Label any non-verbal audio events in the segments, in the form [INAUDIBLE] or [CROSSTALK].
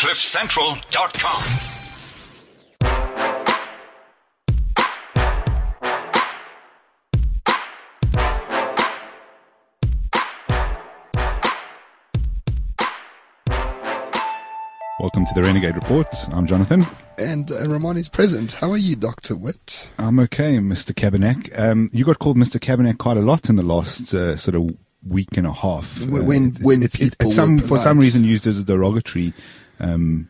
CliffCentral.com. Welcome to the Renegade Report. I'm Jonathan. And uh, Roman is present. How are you, Dr. Witt? I'm okay, Mr. Cabanac. Um, you got called Mr. Cabanac quite a lot in the last uh, sort of week and a half. When- when- it's- when it's, it's, people it's some, were for some reason used as a derogatory um,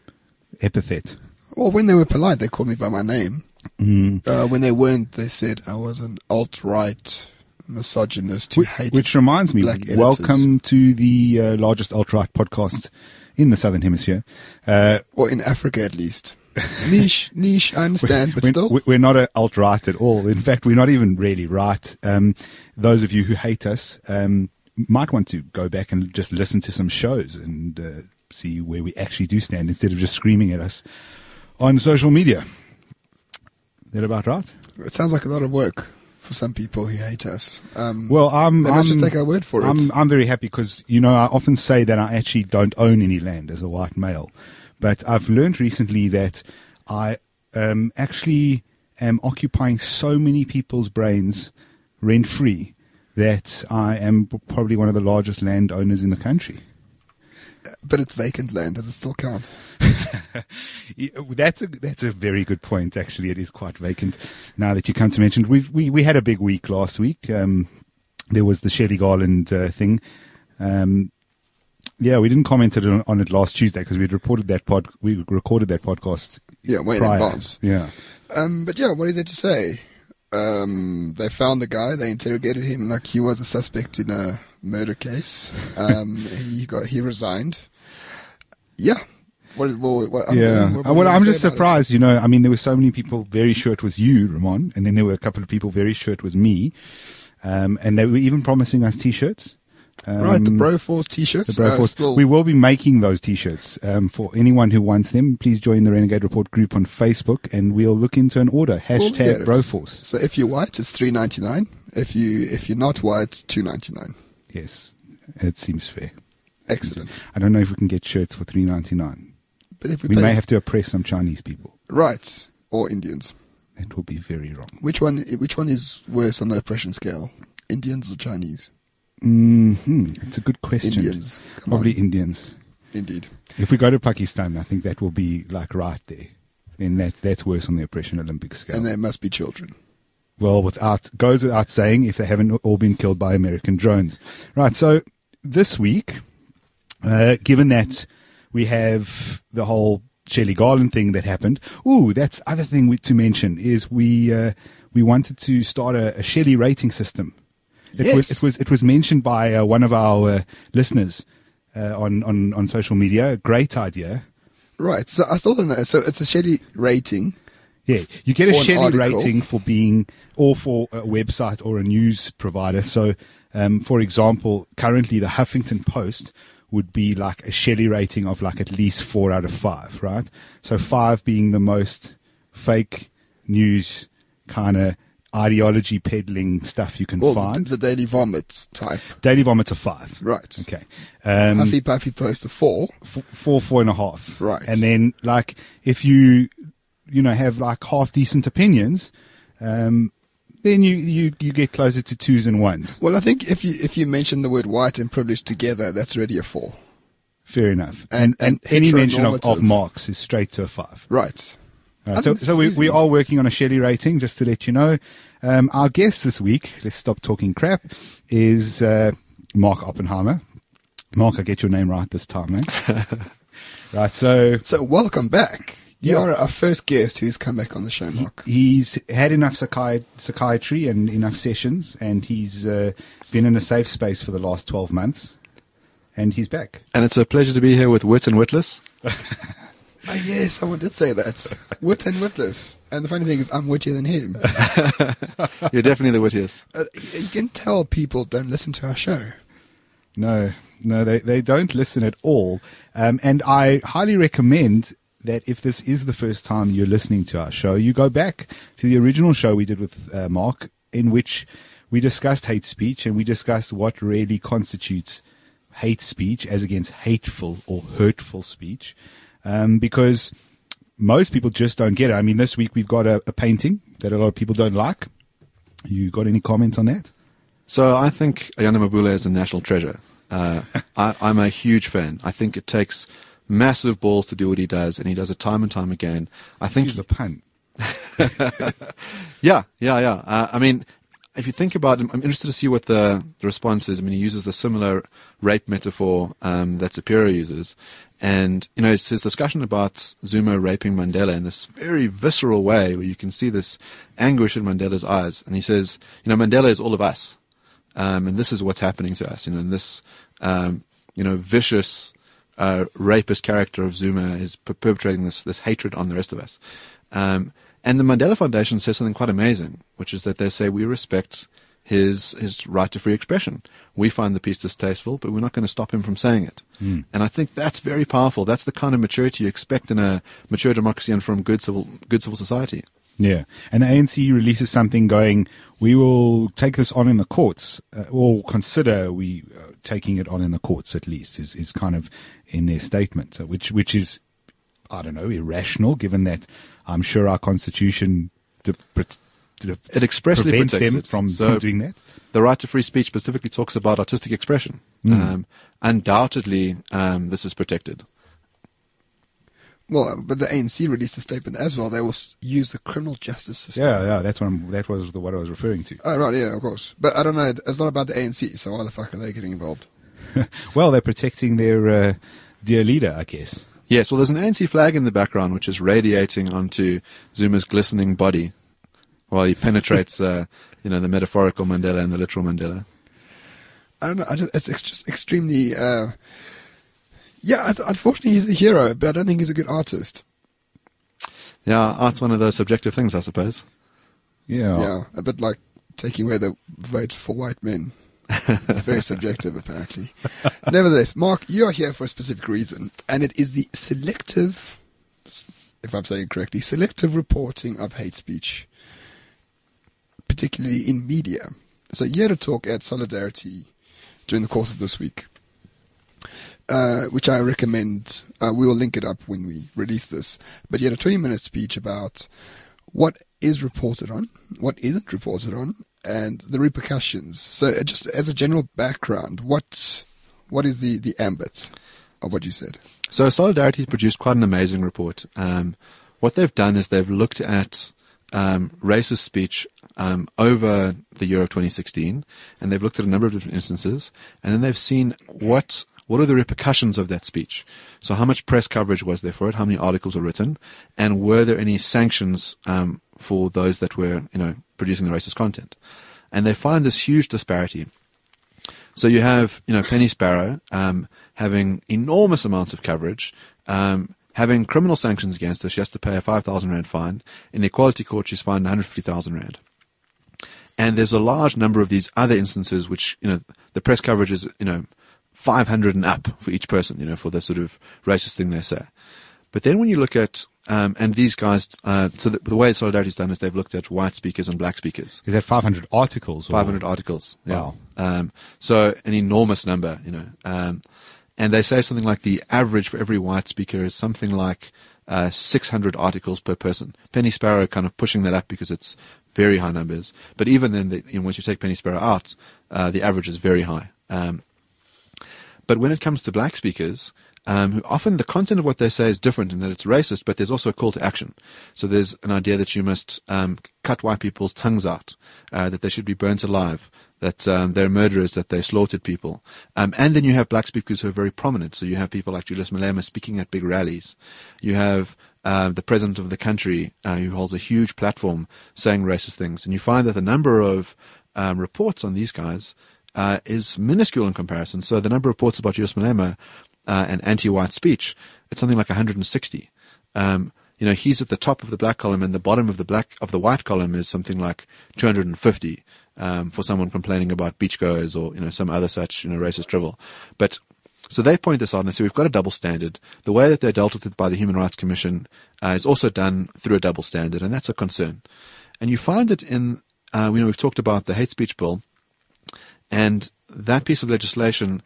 epithet. Well, when they were polite, they called me by my name. Mm. Uh, when they weren't, they said I was an alt-right misogynist who Which, hated which reminds me, editors. welcome to the uh, largest alt-right podcast in the Southern Hemisphere. Uh, Or in Africa, at least. [LAUGHS] niche, niche, I understand, but we're, still. we're not a alt-right at all. In fact, we're not even really right. Um, those of you who hate us um, might want to go back and just listen to some shows and uh, see where we actually do stand instead of just screaming at us on social media. Is that about right? It sounds like a lot of work for some people who hate us. Um, Well, I'm. Then I'm just take our word for it. I'm, I'm very happy because you know I often say that I actually don't own any land as a white male, but I've learned recently that I um, actually am occupying so many people's brains rent free that I am probably one of the largest landowners in the country. But it's vacant land. Does it still count? [LAUGHS] That's a that's a very good point. Actually, it is quite vacant now that you come to mention. it. We've we, we had a big week last week. Um, there was the Shelley Garland uh, thing. Um, yeah, we didn't comment it on, on it last Tuesday because we had reported that pod. We recorded that podcast Yeah, way in advance. Yeah, Um, but yeah, what is there to say? Um, they found the guy. They interrogated him like he was a suspect in a murder case. Um, [LAUGHS] he got he resigned. Yeah. What is what? what I mean, yeah. what- Uh, what well, I'm just about it? surprised. You know, I mean, there were so many people very sure it was you, Roman, and then there were a couple of people very sure it was me, um, and they were even promising us T-shirts. Um, Right, the Broforce t-shirts. The Broforce. Uh, still, we will be making those T-shirts um, for anyone who wants them. Please join the Renegade Report group on Facebook, and we'll look into an order. we'll Hashtag it. Broforce. So if you're white, it's three ninety nine. If you if you're not white, two ninety nine. Yes, it seems fair. Excellent. I don't know if we can get shirts for three ninety nine. But if we, We pay, may have to oppress some Chinese people. right or Indians, That will be very wrong. which one which one is worse on the oppression scale? Indians or Chinese? Hmm It's a good question. Indians. Come Probably on. Indians. Indeed. If we go to Pakistan, I think that will be like right there. Then that that's worse on the oppression Olympic scale. And they must be children. Well, without goes without saying if they haven't all been killed by American drones. Right. So this week, uh, given that we have the whole Shelley Garland thing that happened, ooh, that's other thing we, to mention is we uh, we wanted to start a, a Shelley rating system. It was Yes. it was it was mentioned by uh, one of our uh, listeners uh, on on on social media. Great idea. Right. So I still don't know. So it's a shitty rating. Yeah, you get a Shelley rating for being, or for a website or a news provider. So, um, for example, currently the Huffington Post would be like a Shelley rating of like at least four out of five, right? So five being the most fake news kind of ideology peddling stuff you can Well, find. the, the Daily Vomit type. Daily Vomit a five. Right. Okay. Um, Huffy Puffy Post a four. f- four, four and a half. Right. And then, like, if you, you know, have like half decent opinions, um, then you, you, you get closer to twos and ones. Well, I think if you if you mention the word white and privilege together, that's already a four. Fair enough. And- And, and, any mention of, of Marx is straight to a five. Right. All I right, so, so we, we easy. are working on a Shelley rating, just to let you know. Um, our guest this week, let's stop talking crap, is uh, Mark Oppenheimer. Mark, I get your name right this time, man. [LAUGHS] right, so So welcome back. You Yeah. are our first guest who's come back on the show, Mark. he's had enough psychi- psychiatry and enough sessions, and he's uh, been in a safe space for the last 12 months, and he's back. And it's a pleasure to be here with Wit and Witless. [LAUGHS] Oh, yes, someone did say that. [LAUGHS] Wit and witless. And the funny thing is, I'm wittier than him. [LAUGHS] You're definitely the wittiest. Uh, you can tell people don't listen to our show. No, no, they, they don't listen at all. Um, and I highly recommend that if this is the first time you're listening to our show, you go back to the original show we did with uh, Mark, in which we discussed hate speech and we discussed what really constitutes hate speech as against hateful or hurtful speech. Um, because most people just don't get it. I mean, this week we've got a, a painting that a lot of people don't like. You got any comments on that? So I think Ayanda Mabulu is a national treasure. Uh, [LAUGHS] I, I'm a huge fan. I think it takes massive balls to do what he does, and he does it time and time again. I think Use the pun. [LAUGHS] Yeah, yeah, yeah. Uh, I mean, if you think about it, I'm interested to see what the, the response is. I mean, he uses the similar rape metaphor um, that Zapiro uses. And, you know, it's his discussion about Zuma raping Mandela in this very visceral way where you can see this anguish in Mandela's eyes. And he says, you know, Mandela is all of us. Um, and this is what's happening to us. You know, and this, um, you know, vicious, uh, rapist character of Zuma is per- perpetrating this, this hatred on the rest of us. Um, and the Mandela Foundation says something quite amazing, which is that they say we respect his his right to free expression. We find the piece distasteful, but we're not going to stop him from saying it. And I think that's very powerful. That's the kind of maturity you expect in a mature democracy and from good civil good civil society. Yeah, and the ANC releases something going, we will take this on in the courts, uh, or consider we uh, taking it on in the courts at least, is, is kind of in their statement, uh, which, which is, I don't know, irrational given that I'm sure our constitution de- It expressly prevents protects them it. from, So- from doing that. The right to free speech specifically talks about artistic expression. Um, undoubtedly, um, this is protected. Well, but the ANC released a statement as well. They will use the criminal justice system. Yeah, yeah, that's what I'm, that was the, what I was referring to. Oh, right, yeah, of course. But I don't know. It's not about the ANC, so why the fuck are they getting involved? [LAUGHS] Well, they're protecting their uh, dear leader, I guess. Yes, well, there's an ANC flag in the background which is radiating onto Zuma's glistening body while he penetrates, uh, you know, the metaphorical Mandela and the literal Mandela. I don't know. I just, it's ex- just extremely. Uh, yeah, unfortunately, he's a hero, but I don't think he's a good artist. Yeah, art's one of those subjective things, I suppose. Yeah. Yeah, a bit like taking away the vote for white men. it's very subjective, apparently. [LAUGHS] Nevertheless, Mark, you are here for a specific reason, and it is the selective, if I'm saying it correctly, selective reporting of hate speech, particularly in media. So you had a talk at Solidarity during the course of this week, uh, which I recommend. Uh, we will link it up when we release this. But you had a 20 minute speech about what is reported on, what isn't reported on, and the repercussions. So, uh, just as a general background, what what is the, the ambit of what you said? So Solidarity has produced quite an amazing report. Um, what they've done is they've looked at um, racist speech um, over the year of 2016, and they've looked at a number of different instances, and then they've seen what what are the repercussions of that speech. So how much press coverage was there for it? How many articles were written? And were there any sanctions um, for those that were, you know, producing the racist content? And they find this huge disparity. So you have, you know, Penny Sparrow um, having enormous amounts of coverage, um, having criminal sanctions against her. She has to pay a 5,000 Rand fine. In the Equality Court, she's fined 150,000 Rand. And there's a large number of these other instances which, you know, the press coverage is, you know, 500 and up for each person, you know, for the sort of racist thing they say. But then when you look at, um, and these guys, uh, so the, the way Solidarity's done is they've looked at white speakers and black speakers. Is that 500 articles? or- 500 articles. Yeah. Wow. Um, so an enormous number, you know. Um, and they say something like the average for every white speaker is something like uh, 600 articles per person. Penny Sparrow kind of pushing that up because it's very high numbers. But even then, the, you know, once you take Penny Sparrow out, uh, the average is very high. Um, but when it comes to black speakers, um, often the content of what they say is different in that it's racist, but there's also a call to action. So there's an idea that you must um, cut white people's tongues out, uh, that they should be burnt alive, that um, they're murderers, that they slaughtered people. Um, and then you have black speakers who are very prominent. So you have people like Julius Malema speaking at big rallies. You have uh, the president of the country uh, who holds a huge platform saying racist things. And you find that the number of um, reports on these guys uh, is minuscule in comparison. So the number of reports about Julius Malema uh, and anti-white speech, it's something like 160. Um, you know, he's at the top of the black column, and the bottom of the black of the white column is something like 250 um, for someone complaining about beachgoers or you know some other such you know racist drivel. But so they point this out and they say we've got a double standard. The way that they're dealt with it by the Human Rights Commission uh, is also done through a double standard, and that's a concern. And you find it in, uh, you know, we've talked about the hate speech bill, and that piece of legislation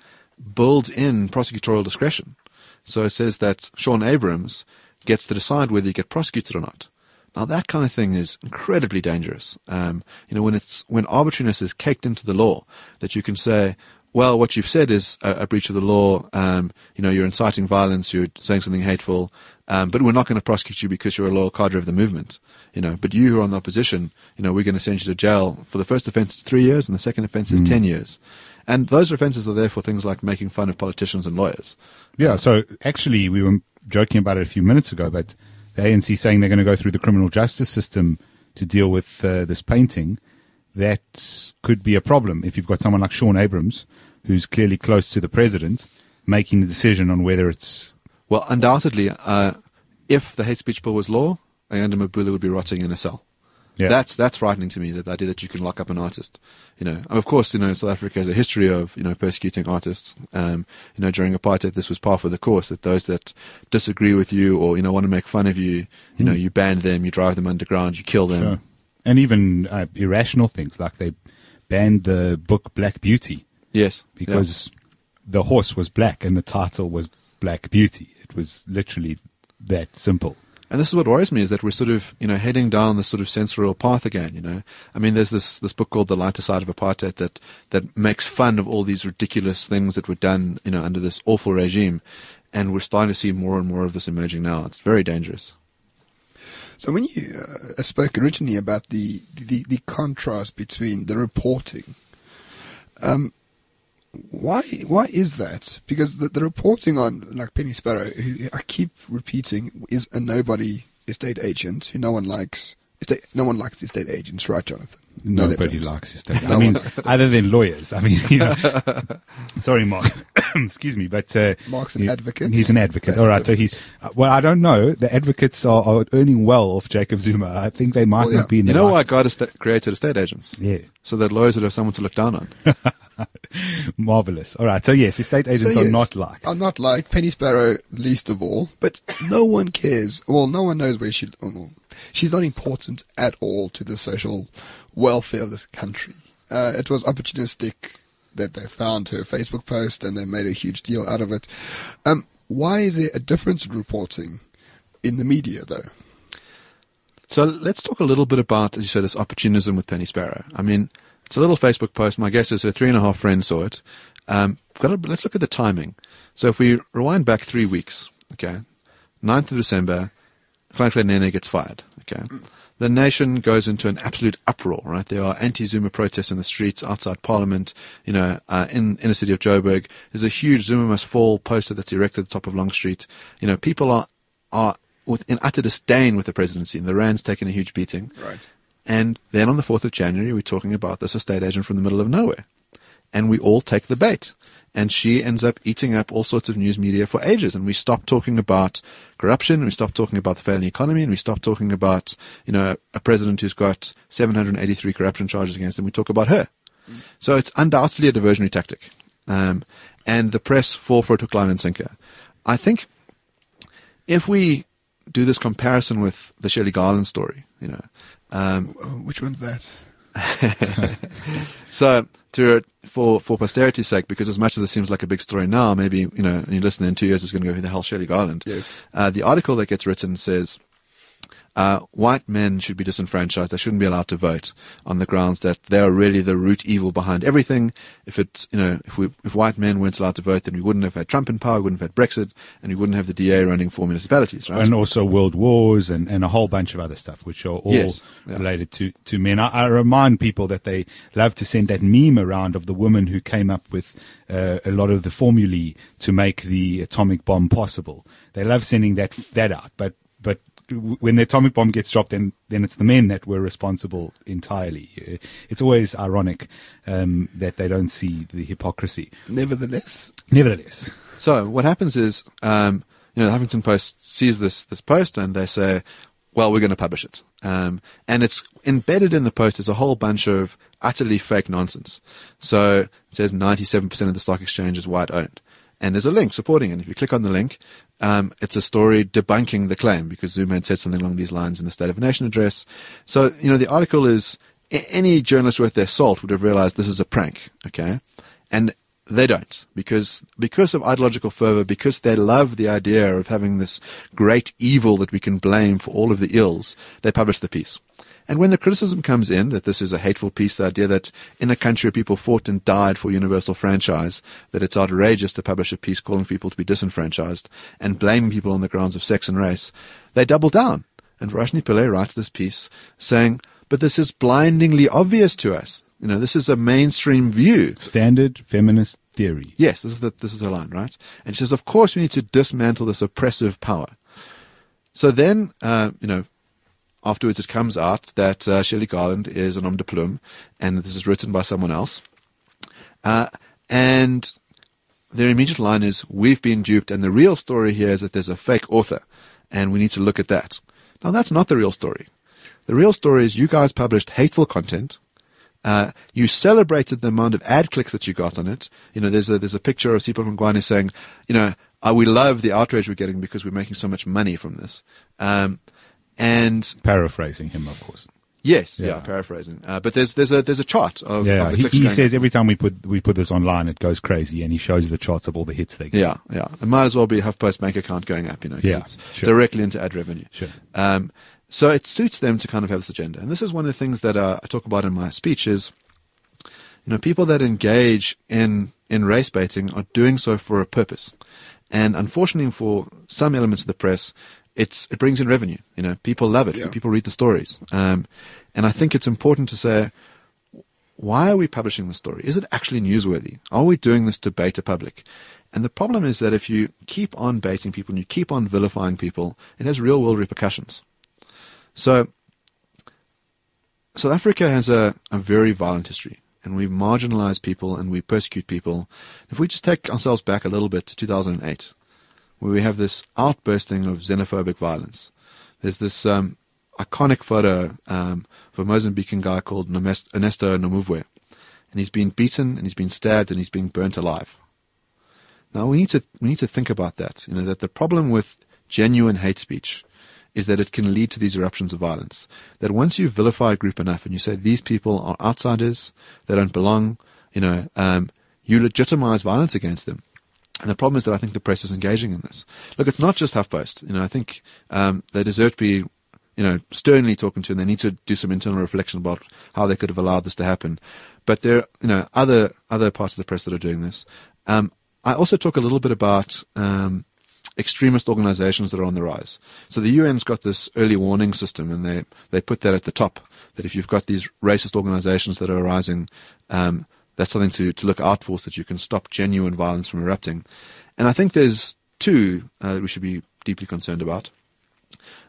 builds in prosecutorial discretion. So it says that Shaun Abrahams gets to decide whether you get prosecuted or not. Now that kind of thing is incredibly dangerous. Um, you know, when it's when arbitrariness is caked into the law, that you can say, well, what you've said is a, a breach of the law. Um, you know, you're inciting violence, you're saying something hateful, um, but we're not going to prosecute you because you're a loyal cadre of the movement. You know, but you who are on the opposition, you know, we're going to send you to jail for the first offence, is three years, and the second offence is ten years. And those offences are there for things like making fun of politicians and lawyers. Yeah, so actually, we were joking about it a few minutes ago, but the ANC saying they're going to go through the criminal justice system to deal with uh, this painting. That could be a problem if you've got someone like Shaun Abrahams, who's clearly close to the president, making the decision on whether it's. Well, undoubtedly, uh, if the hate speech bill was law, Ayanda Mabulu would be rotting in a cell. Yeah. That's that's frightening to me. That the idea that you can lock up an artist, you know. Of course, you know, South Africa has a history of you know persecuting artists. Um, you know, during apartheid, this was par for the course. That those that disagree with you or you know want to make fun of you, you know, you ban them, you drive them underground, you kill them. Sure. And even uh, irrational things like they banned the book Black Beauty Yes, because the horse was black and the title was Black Beauty. It was literally that simple. And this is what worries me is that we're sort of, you know, heading down this sort of censorial path again, you know. I mean, there's this, this book called The Lighter Side of Apartheid that, that makes fun of all these ridiculous things that were done, you know, under this awful regime. And we're starting to see more and more of this emerging now. It's very dangerous. So when you uh, spoke originally about the, the, the contrast between the reporting, um, why why is that? Because the, the reporting on like Penny Sparrow, who I keep repeating, is a nobody estate agent who no one likes. Estate, no one likes estate agents, right, Jonathan? No, they Nobody don't. likes his state. [LAUGHS] No I mean, one likes it. other than lawyers. I mean, you know. [LAUGHS] sorry, Mark. [COUGHS] Excuse me, but uh, Mark's an he- advocate? He's an advocate. That's All right, so he's uh, well. I don't know. The advocates are, are earning well off Jacob Zuma. I think they might Well, yeah. not be in You the know why right- God esta- created estate agents? Yeah, So that lawyers would have someone to look down on. [LAUGHS] marvelous. All right, so yes, estate agents So, are not liked. Are not liked. Penny Sparrow, least of all. But no one cares. Well, no one knows where she. Well, she's not important at all to the social welfare of this country. Uh, it was opportunistic that they found her Facebook post and they made a huge deal out of it. Um, why is there a difference in reporting in the media, though? So let's talk a little bit about, as you say, this opportunism with Penny Sparrow. I mean, it's a little Facebook post. My guess is her three and a half friends saw it. Um, to, let's look at the timing. So if we rewind back three weeks, okay, 9th of December, Nhlanhla Nene gets fired, okay. The nation goes into an absolute uproar, right? There are anti-Zuma protests in the streets outside Parliament, you know, uh, in, in the city of Joburg. There's a huge Zuma must fall poster that's erected at the top of Long Street. You know, people are, are with, in utter disdain with the presidency and the Rand's taken a huge beating. Right. And then on the 4th of January, we're talking about this estate agent from the middle of nowhere. And we all take the bait. And she ends up eating up all sorts of news media for ages. And we stop talking about corruption, we stop talking about the failing economy, and we stop talking about, you know, a president who's got 783 corruption charges against him. We talk about her. So it's undoubtedly a diversionary tactic. Um, and the press fall for it hook, line, and sinker. I think if we do this comparison with the Shelley Garland story, you know, um, which one's that? [LAUGHS] so to for for posterity's sake, because as much as this seems like a big story now, maybe you know, and you listen in two years, it's going to go who the hell Shelley Garland. Yes. Uh, the article that gets written says. Uh, white men should be disenfranchised. They shouldn't be allowed to vote on the grounds that they are really the root evil behind everything. If it's, you know, if we, if white men weren't allowed to vote, then we wouldn't have had Trump in power, we wouldn't have had Brexit, and we wouldn't have the DA running four municipalities, right? and also world wars and, and a whole bunch of other stuff, which are all Yes, yeah. related to, to men. I, I remind people that they love to send that meme around of the woman who came up with uh, a lot of the formulae to make the atomic bomb possible. They love sending that that out, but but when the atomic bomb gets dropped, then then it's the men that were responsible entirely. Uh, It's always ironic um, that they don't see the hypocrisy. Nevertheless, Nevertheless, So what happens is, um, you know, the Huffington Post sees this this post and they say, "Well, we're going to publish it." Um, and it's embedded in the post is a whole bunch of utterly fake nonsense. So it says 97% of the stock exchange is white owned, and there's a link supporting it. If you click on the link, um, it's a story debunking the claim because Zuma had said something along these lines in the State of the Nation address. So you know, the article is any journalist worth their salt would have realized this is a prank. Okay, and they don't because because of ideological fervor, because they love the idea of having this great evil that we can blame for all of the ills. They publish the piece. And when the criticism comes in that this is a hateful piece, the idea that in a country where people fought and died for universal franchise, that it's outrageous to publish a piece calling for people to be disenfranchised and blaming people on the grounds of sex and race, they double down. And Verashni Pillay writes this piece saying, but this is blindingly obvious to us. You know, this is a mainstream view. Standard feminist theory. Yes, this is the, this is her line, right? And she says, of course we need to dismantle this oppressive power. So then, uh, you know, afterwards it comes out that uh, Shelley Garland is an homme de plume, and this is written by someone else. Uh, and their immediate line is, we've been duped, and the real story here is that there's a fake author, and we need to look at that. Now that's not the real story. The real story is you guys published hateful content. Uh, you celebrated the amount of ad clicks that you got on it. You know, there's a there's a picture of Sipho Mangwane saying, you know, uh, we love the outrage we're getting because we're making so much money from this. Um, and Paraphrasing him, of course. yes, yeah, Yeah. paraphrasing. Uh, but there's there's a there's a chart of, Yeah, of he, he says every time we put we put this online, it goes crazy, and he shows you the charts of all the hits they get. Yeah, yeah. It might as well be HuffPost bank account going up, you know. Yeah, it's sure. Directly into ad revenue. Sure. Um, so it suits them to kind of have this agenda. And this is one of the things that uh, I talk about in my speech is, you know, people that engage in, in race baiting are doing so for a purpose. And unfortunately for some elements of the press, it's, it brings in revenue. You know, people love it. Yeah. People read the stories. Um, and I think it's important to say, why are we publishing the story? Is it actually newsworthy? Are we doing this to bait a public? And the problem is that if you keep on baiting people and you keep on vilifying people, it has real world repercussions. So, South Africa has a, a very violent history, and we marginalize people and we persecute people. If we just take ourselves back a little bit to 2008, where we have this outbursting of xenophobic violence, there's this um, iconic photo um, of a Mozambican guy called Ernesto Nhamuave, and he's been beaten and he's been stabbed and he's being burnt alive. Now we need to we need to think about that. You know that the problem with genuine hate speech is that it can lead to these eruptions of violence. That once you vilify a group enough and you say these people are outsiders, they don't belong, you know, um, you legitimize violence against them. And the problem is that I think the press is engaging in this. Look, it's not just HuffPost. You know, I think um, they deserve to be, you know, sternly talking to, and they need to do some internal reflection about how they could have allowed this to happen. But there, are, you know, other other parts of the press that are doing this. Um, I also talk a little bit about um, extremist organizations that are on the rise. So the UN's got this early warning system, and they they put that at the top. That if you've got these racist organizations that are arising, um, that's something to, to look out for so that you can stop genuine violence from erupting. And I think there's two uh, that we should be deeply concerned about.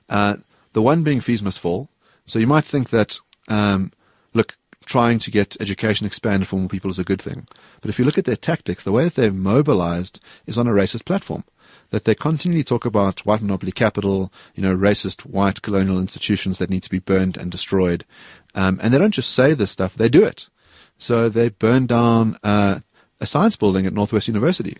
Uh, the one being fees must fall. So you might think that, um, look, trying to get education expanded for more people is a good thing. But if you look at their tactics, the way that they've mobilized is on a racist platform. That they continually talk about white monopoly capital, you know, racist white colonial institutions that need to be burned and destroyed. Um, and they don't just say this stuff, they do it. So they burned down uh, a science building at Northwest University.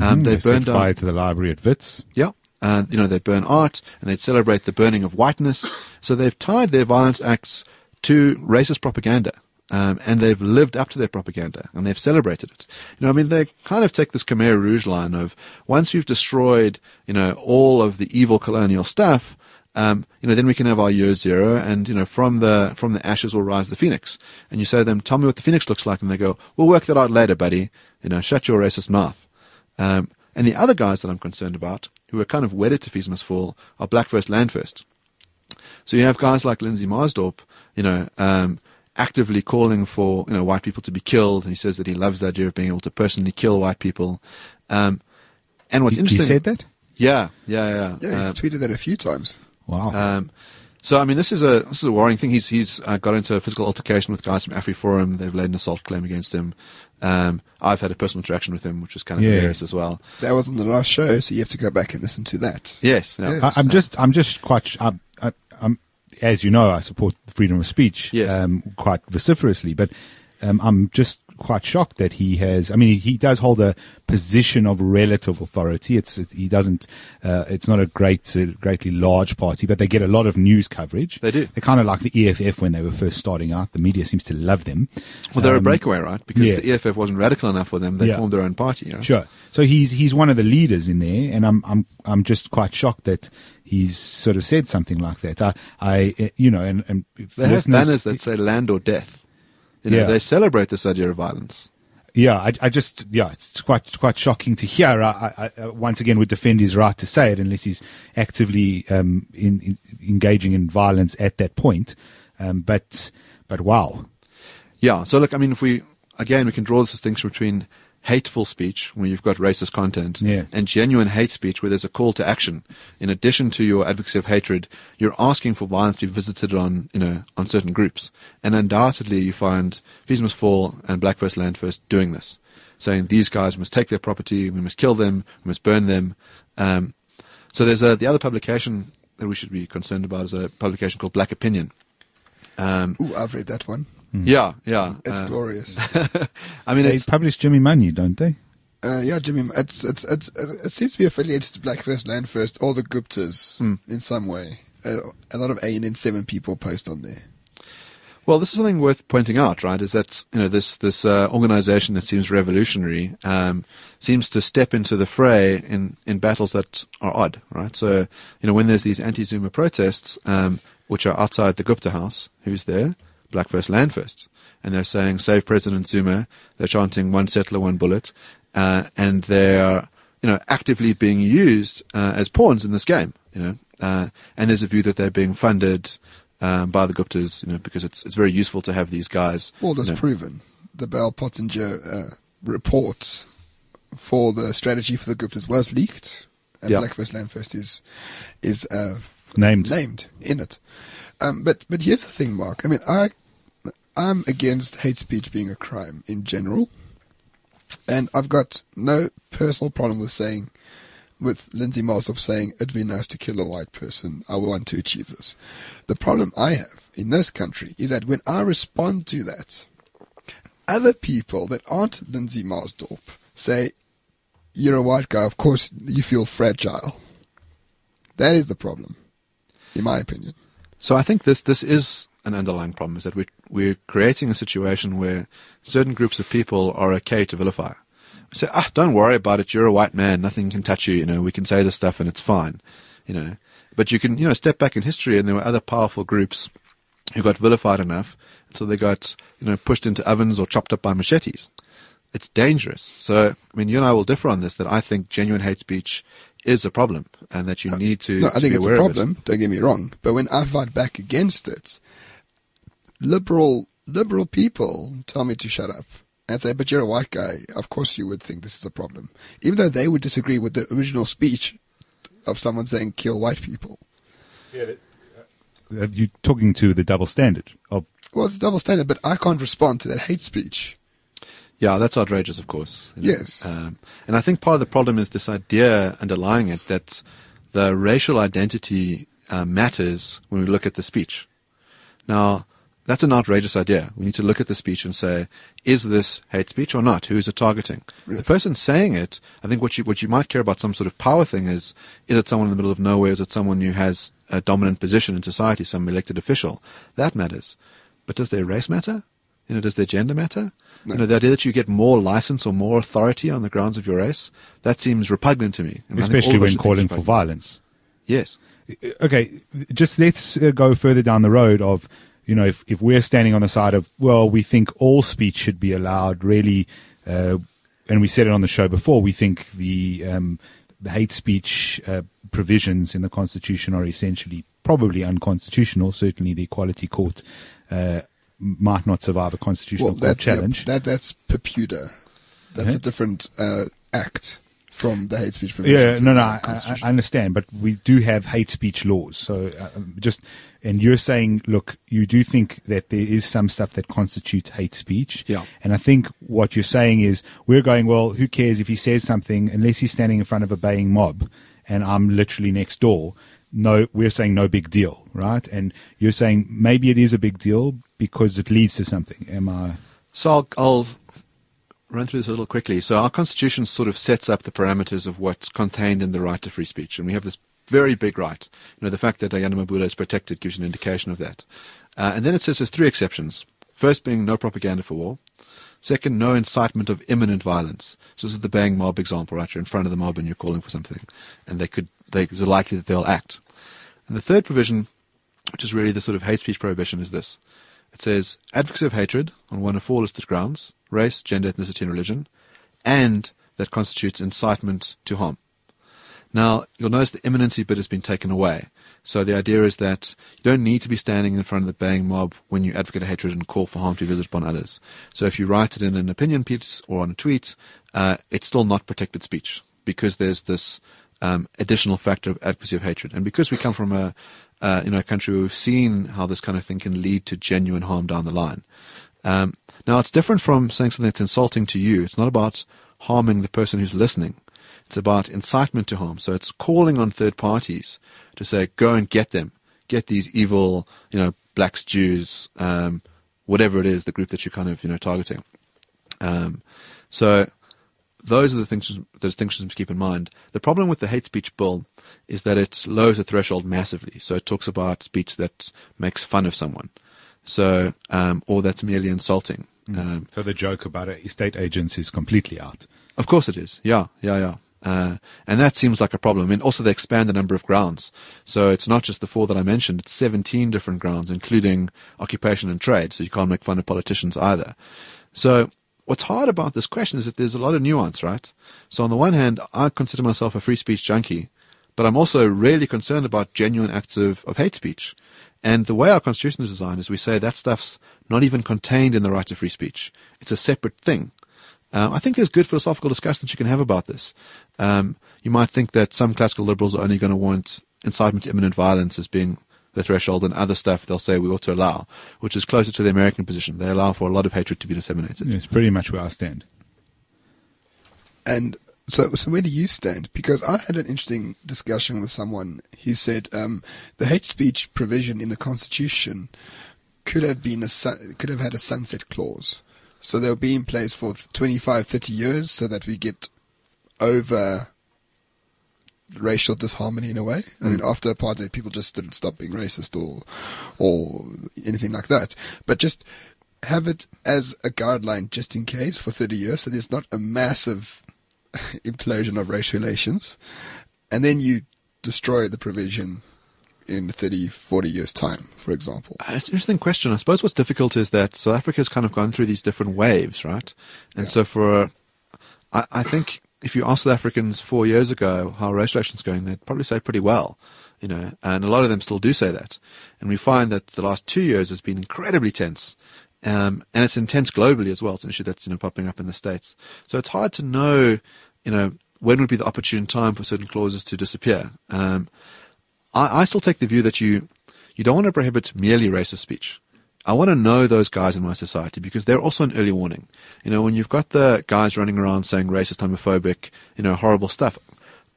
Um, they, They set burned down fire to the library at Wits. yeah. Uh, you know, they burn art and they celebrate the burning of whiteness. So they've tied their violence acts to racist propaganda. Um, and they've lived up to their propaganda and they've celebrated it. You know, I mean, they kind of take this Khmer Rouge line of once we've destroyed, you know, all of the evil colonial stuff, um, you know, then we can have our year zero and, you know, from the, from the ashes will rise the phoenix. And you say to them, tell me what the phoenix looks like. And they go, we'll work that out later, buddy. You know, shut your racist mouth. Um, and the other guys that I'm concerned about, who are kind of wedded to Fees Must Fall, are Black First, Land First. So you have guys like Lindsay Maasdorp, you know, um, actively calling for, you know, white people to be killed. And he says that he loves the idea of being able to personally kill white people. Um, and what's He, he said that. Yeah, yeah, yeah. Yeah, he's Um, tweeted that a few times. Wow. um, so I mean, this is a this is a worrying thing. He's he's uh, got into a physical altercation with guys from AfriForum. They've laid an assault claim against him. Um, I've had a personal interaction with him, which is kind of Yeah. hilarious as well. That was on the last show, so you have to go back and listen to that. Yes, yeah. Yes. I, I'm just, I'm just quite, I'm, I, I'm, as you know, I support freedom of speech Yes. um, quite vociferously, but um, I'm just quite shocked that he has. I mean, he, he does hold a position of relative authority. It's it, he doesn't. Uh, it's not a great, uh, greatly large party, but they get a lot of news coverage. They do. They're kind of like the EFF when they were first starting out. The media seems to love them. Well, they're a Um, breakaway, right? Because yeah. the EFF wasn't radical enough for them. They Yeah. formed their own party. You know? Sure. So he's he's one of the leaders in there, and I'm I'm I'm just quite shocked that he's sort of said something like that. I I you know, and, and They have banners that say "land or death." You know, Yeah. they celebrate this idea of violence. Yeah, I, I just yeah, it's quite quite shocking to hear. I, I, I once again would defend his right to say it unless he's actively um, in, in, engaging in violence at that point. Um, but but wow, Yeah. So look, I mean, if we again we can draw this distinction between hateful speech where you've got racist content Yeah. and genuine hate speech where there's a call to action. In addition to your advocacy of hatred, you're asking for violence to be visited on you know on certain groups. And undoubtedly, you find Fees Must Fall and Black First Land First doing this, saying these guys must take their property, we must kill them, we must burn them. Um, so there's a the other publication that we should be concerned about is a publication called Black Opinion. Um, Ooh, I've read that one. Yeah, yeah. It's uh, glorious. [LAUGHS] I mean, they it's published Jimmy Manyi, don't they? Uh, yeah, Jimmy, it's, it's, it's, it seems to be affiliated to Black First Land First, or the Guptas Hmm. in some way. Uh, a lot of ANN seven people post on there. Well, this is something worth pointing out, right? Is that you know this this uh, organization that seems revolutionary um, seems to step into the fray in in battles that are odd, right? So you know when there's these anti-Zuma protests, um, which are outside the Gupta house, who's there? Black First Land First, and they're saying "Save President Zuma." They're chanting "One settler, one bullet," uh, and they're you know actively being used uh, as pawns in this game. You know, uh, and there's a view that they're being funded um, by the Guptas, you know, because it's it's very useful to have these guys. Well, that's you know. proven. The Bell Pottinger uh, report for the strategy for the Guptas was leaked, and Yeah. Black First Land First is is uh, Named. named in it. Um, but but here's the thing, Mark. I mean, I I'm against hate speech being a crime in general, and I've got no personal problem with saying. With Lindsay Maasdorp saying it'd be nice to kill a white person, I want to achieve this. The problem I have in this country is that when I respond to that, other people that aren't Lindsay Maasdorp say, You're a white guy, of course you feel fragile. That is the problem, in my opinion. So I think this this is an underlying problem is that we we're creating a situation where certain groups of people are okay to vilify. We say, ah, don't worry about it. You're a white man. Nothing can touch you. You know, we can say this stuff and it's fine. You know, but you can you know step back in history and there were other powerful groups who got vilified enough until they got you know pushed into ovens or chopped up by machetes. It's dangerous. So I mean, you and I will differ on this. That I think genuine hate speech is a problem and that you need to. No, I think it's a it. problem. Don't get me wrong. But when I fight back against it, liberal liberal people tell me to shut up and say, "But you're a white guy. Of course you would think this is a problem," even though they would disagree with the original speech of someone saying "kill white people." Uh, You're talking to the double standard of Well, it's a double standard, but I can't respond to that hate speech. Yeah, that's outrageous, of course. Yes. Um, and I think part of the problem is this idea underlying it that the racial identity uh, matters when we look at the speech. Now, that's an outrageous idea. We need to look at the speech and say, is this hate speech or not? Who is it targeting? The person saying it, I think what you, what you might care about some sort of power thing is, is it someone in the middle of nowhere? Is it someone who has a dominant position in society, some elected official? That matters. But does their race matter? You know, does their gender matter? No. You know, the idea that you get more license or more authority on the grounds of your race, that seems repugnant to me. And I think especially when calling for violence. Yes. okay, just let's uh, go further down the road of, you know, if, if we're standing on the side of, well, we think all speech should be allowed, really, uh, and we said it on the show before, we think the, um, the hate speech uh, provisions in the Constitution are essentially probably unconstitutional. Certainly, the Equality Court uh, might not survive a constitutional Well, that, yeah, challenge. that that's PEPUDA. That's Yeah. a different uh, act from the hate speech provisions. Yeah, no, no, I, I, understand, but we do have hate speech laws. So uh, um, just, and you're saying, look, you do think that there is some stuff that constitutes hate speech. Yeah. And I think what you're saying is we're going, well, who cares if he says something unless he's standing in front of a baying mob and I'm literally next door. No, we're saying no big deal, right? And you're saying maybe it is a big deal because it leads to something. Am I? So I'll, I'll run through this a little quickly. So our constitution sort of sets up the parameters of what's contained in the right to free speech, and we have this very big right. You know, the fact that Ayanda Mabulu is protected gives you an indication of that. Uh, and then it says there's three exceptions. First being no propaganda for war. Second, no incitement of imminent violence. So this is the bang mob example, right? You're in front of the mob and you're calling for something, and they could, they, it's likely that they'll act. And the third provision, which is really the sort of hate speech prohibition, is this. It says advocacy of hatred on one of four listed grounds: race, gender, ethnicity, and religion, and that constitutes incitement to harm. Now, you'll notice the imminency bit has been taken away. So the idea is that you don't need to be standing in front of the bang mob when you advocate hatred and call for harm to be visited upon others. So if you write it in an opinion piece or on a tweet, uh, it's still not protected speech because there's this um, additional factor of advocacy of hatred. And because we come from a uh, you country where we've seen how this kind of thing can lead to genuine harm down the line. Um, now it's different from saying something that's insulting to you. It's not about harming the person who's listening. It's about incitement to harm. So it's calling on third parties to say, go and get them, get these evil, you know, blacks, Jews, um, whatever it is, the group that you're kind of, you know, targeting. Um, so those are the things, the distinctions to keep in mind. The problem with the hate speech bill is that it lowers the threshold massively. So it talks about speech that makes fun of someone. So, um, or that's merely insulting. Um, So the joke about it, estate agents is completely out. of course it is. Yeah, yeah, yeah. Uh, and that seems like a problem. And also they expand the number of grounds. So it's not just the four that I mentioned, it's 17 different grounds, including occupation and trade. So you can't make fun of politicians either. So what's hard about this question is that there's a lot of nuance, right? So on the one hand, I consider myself a free speech junkie, but I'm also really concerned about genuine acts of, of hate speech. And the way our constitution is designed is we say that stuff's not even contained in the right to free speech. It's a separate thing. Um, I think there's good philosophical discussions you can have about this. Um, you might think that some classical liberals are only going to want incitement to imminent violence as being the threshold, and other stuff they'll say we ought to allow, which is closer to the American position. They allow for a lot of hatred to be disseminated. It's pretty much where I stand. And so, so where do you stand? Because I had an interesting discussion with someone who said um, the hate speech provision in the Constitution could have been a sun- could have had a sunset clause, so they'll be in place for 25, 30 years, so that we get over racial disharmony in a way. I mean, mm. after apartheid, people just didn't stop being racist or or anything like that, but just have it as a guideline just in case for 30 years, so there's not a massive [LAUGHS] implosion of race relations, and then you destroy the provision in 30, 40 years' time, for example. Uh, It's an interesting question. I suppose what's difficult is that South Africa's kind of gone through these different waves, right? And Yeah. so for, I, I think if you ask South Africans four years ago how race relations going, they'd probably say pretty well, you know, and a lot of them still do say that. And we find that the last two years has been incredibly tense. Um, and it's intense globally as well. It's an issue that's, you know, popping up in the States. So it's hard to know, you know, when would be the opportune time for certain clauses to disappear. Um, I, I still take the view that you you don't want to prohibit merely racist speech. I want to know those guys in my society because they're also an early warning. You know, when you've got the guys running around saying racist, homophobic, you know, horrible stuff,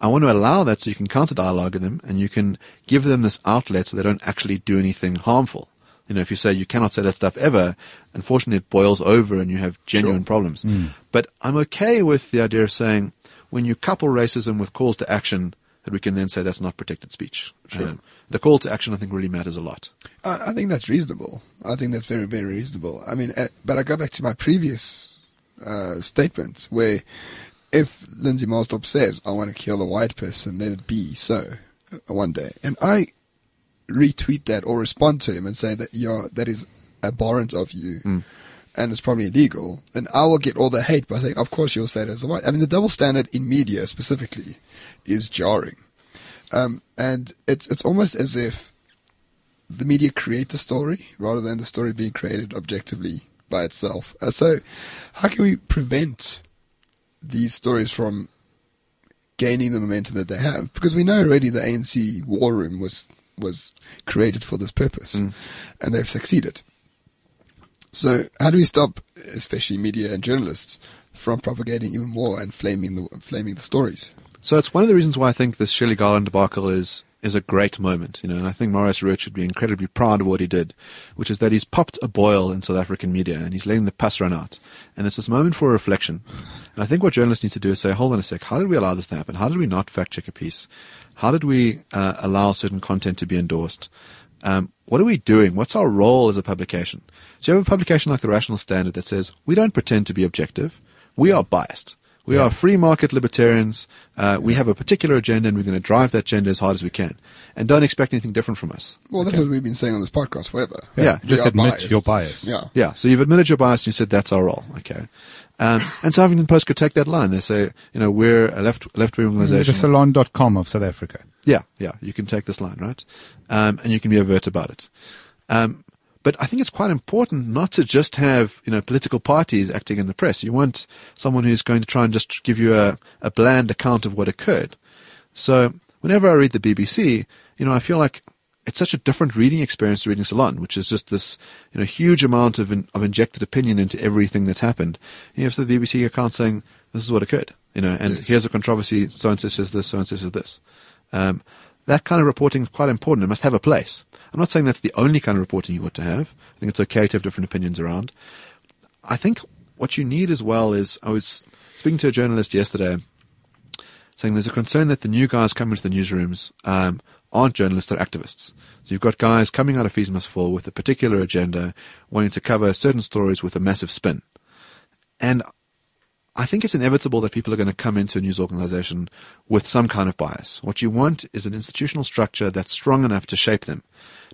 I want to allow that so you can counter dialogue with them and you can give them this outlet so they don't actually do anything harmful. You know, if you say you cannot say that stuff ever, unfortunately it boils over and you have genuine Sure. problems. Hmm. But I'm okay with the idea of saying when you couple racism with calls to action, that we can then say that's not protected speech. The call to action, I think, really matters a lot. I, I think that's reasonable. I think that's very, very reasonable. I mean, uh, but I go back to my previous uh, statement where if Lindsay Maasdorp says, I want to kill a white person, let it be so uh, one day. And I retweet that or respond to him and say that you're, that is abhorrent of you and it's probably illegal, then I will get all the hate by saying, of course you'll say it as a white. I mean, the double standard in media specifically is jarring. Um, and it's, it's almost as if the media create the story rather than the story being created objectively by itself. Uh, so, how can we prevent these stories from gaining the momentum that they have? Because we know already the ANC war room was was created for this purpose, and they've succeeded. So, how do we stop, especially media and journalists, from propagating even more and flaming the flaming the stories? So it's one of the reasons why I think this Shelley Garland debacle is is a great moment, you know, and I think Marius Roodt should be incredibly proud of what he did, which is that he's popped a boil in South African media and he's letting the pus run out. And it's this moment for reflection. And I think what journalists need to do is say, hold on a sec, how did we allow this to happen? How did we not fact check a piece? How did we uh, allow certain content to be endorsed? Um, what are we doing? What's our role as a publication? So you have a publication like the Rational Standard that says, we don't pretend to be objective. We are biased. We are free market libertarians. Uh, we have a particular agenda and we're going to drive that agenda as hard as we can. And don't expect anything different from us. Well, that's what we've been saying on this podcast forever. Yeah, We just admit biased. your bias. Yeah. Yeah, so you've admitted your bias and you said that's our role. Okay. Um, and so Huffington Post could take that line. They say, you know, we're a left, left-wing organization. The organization. salon.com of South Africa. Yeah, yeah, you can take this line, right? Um, and you can be overt about it. Um, but I think it's quite important not to just have, you know, political parties acting in the press. You want someone who's going to try and just give you a, a bland account of what occurred. So whenever I read the BBC, you know, I feel like it's such a different reading experience to reading Salon, which is just this, you know, huge amount of, in, of injected opinion into everything that's happened. You have the BBC account saying, this is what occurred, you know, and Yes. here's a controversy, so-and-so says this, so-and-so says this. Um, that kind of reporting is quite important. It must have a place. I'm not saying that's the only kind of reporting you ought to have. I think it's okay to have different opinions around. I think what you need as well is, I was speaking to a journalist yesterday saying there's a concern that the new guys coming into the newsrooms um, aren't journalists, they're activists. So you've got guys coming out of Fees Must Fall with a particular agenda, wanting to cover certain stories with a massive spin. And I think it's inevitable that people are going to come into a news organization with some kind of bias. What you want is an institutional structure that's strong enough to shape them,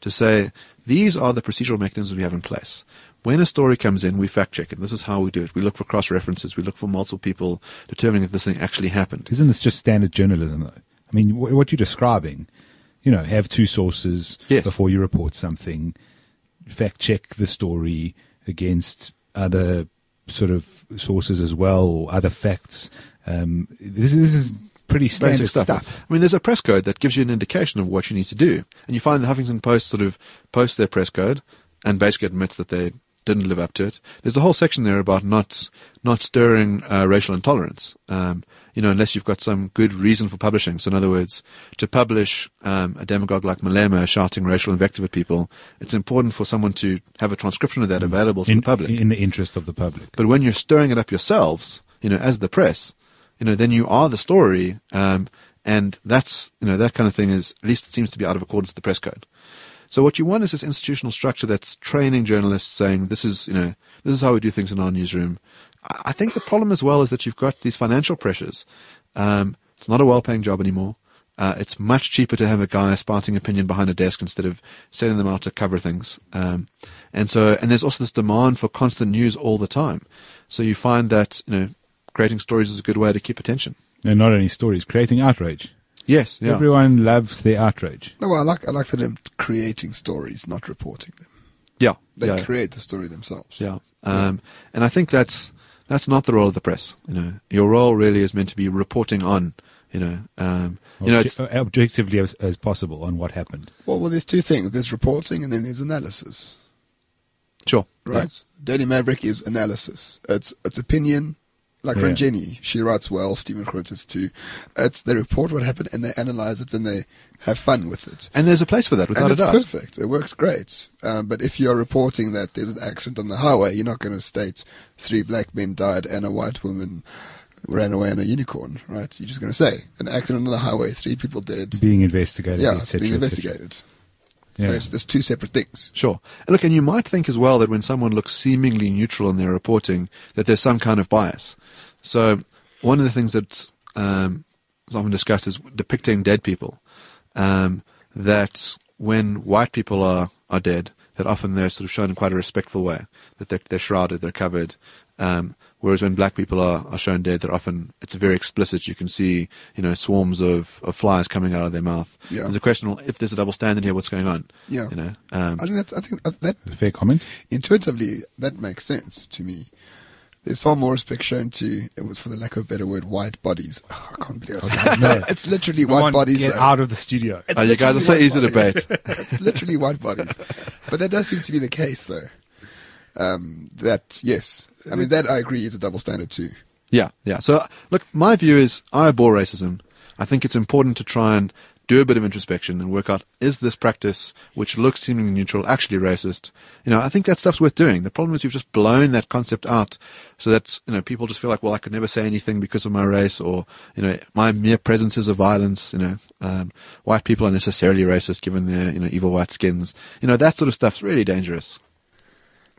to say, these are the procedural mechanisms we have in place. When a story comes in, we fact check it. This is how we do it. We look for cross references. We look for multiple people determining if this thing actually happened. Isn't this just standard journalism, though? I mean, what you're describing, you know, have two sources Yes. before you report something, fact check the story against other sort of sources as well, or other facts. Um, this, this is pretty standard stuff. stuff. I mean, there's a press code that gives you an indication of what you need to do, and you find the Huffington Post sort of posts their press code and basically admits that they didn't live up to it. There's a whole section there about not not stirring uh, racial intolerance. Um, you know, unless you've got some good reason for publishing. So, in other words, to publish um, a demagogue like Malema shouting racial invective at people, it's important for someone to have a transcription of that available to In, the public. in the interest of the public. But when you're stirring it up yourselves, you know, as the press, you know, then you are the story, um, and that's, you know, that kind of thing is, at least it seems to be out of accordance with the press code. So what you want is this institutional structure that's training journalists saying, this is, you know, this is how we do things in our newsroom. I I think the problem as well is that you've got these financial pressures. Um, it's not a well-paying job anymore. Uh, it's much cheaper to have a guy spouting opinion behind a desk instead of sending them out to cover things. Um, and so, and there's also this demand for constant news all the time. So you find that, you know, creating stories is a good way to keep attention. And not only stories, creating outrage. Yes, yeah. Everyone loves the outrage. No, I like I like for them creating stories, not reporting them. yeah. They yeah. create the story themselves. Yeah. Um, and I think that's, that's not the role of the press. You know, your role really is meant to be reporting on, you know, um, you know, Obje- it's, objectively as, as possible on what happened. Well, well, there's two things. There's reporting and then there's analysis, sure. right? Daily Maverick is analysis. It's it's opinion. Like Yeah. Ranjeni, she writes well. Stephen Grootes too. It's they report what happened and they analyze it and they have fun with it. And there's a place for that, without and a it's doubt. perfect. It works great. Um, but if you're reporting that there's an accident on the highway, you're not going to state three black men died and a white woman ran away on a unicorn, right? You're just going to say an accident on the highway, three people dead. Being investigated, Yeah, it's cetera, being investigated. So Yeah. there's two separate things. Sure. And look, and you might think as well that when someone looks seemingly neutral in their reporting, that there's some kind of bias. So one of the things that um, is often discussed is depicting dead people. Um, that when white people are, are dead, that often they're sort of shown in quite a respectful way, that they're, they're shrouded, they're covered. Um, whereas when black people are, are shown dead, they're often, it's very explicit. You can see, you know, swarms of, of flies coming out of their mouth. Yeah. There's a question, well, if there's a double standard here, what's going on? Yeah. You know, um, I think that's, I think that Fair comment. intuitively that makes sense to me. There's far more respect shown to, it was for the lack of a better word, white bodies. Oh, [LAUGHS] I can't believe I No. [LAUGHS] It's literally Come white on, bodies. Get though. out of the studio. It's Oh, you guys are so literally easy to white bait. bodies. [LAUGHS] it's literally white bodies. But that does seem to be the case, though. Um, that, yes. I mean, that I agree is a double standard, too. Yeah, yeah. So look, my view is I abhor racism. I think it's important to try and do a bit of introspection and work out is this practice, which looks seemingly neutral, actually racist? You know, I think that stuff's worth doing. The problem is you've just blown that concept out so that, you know, people just feel like, well, I could never say anything because of my race or, you know, my mere presence is a violence, you know, um, white people are necessarily racist given their, you know, evil white skins. You know, that sort of stuff's really dangerous.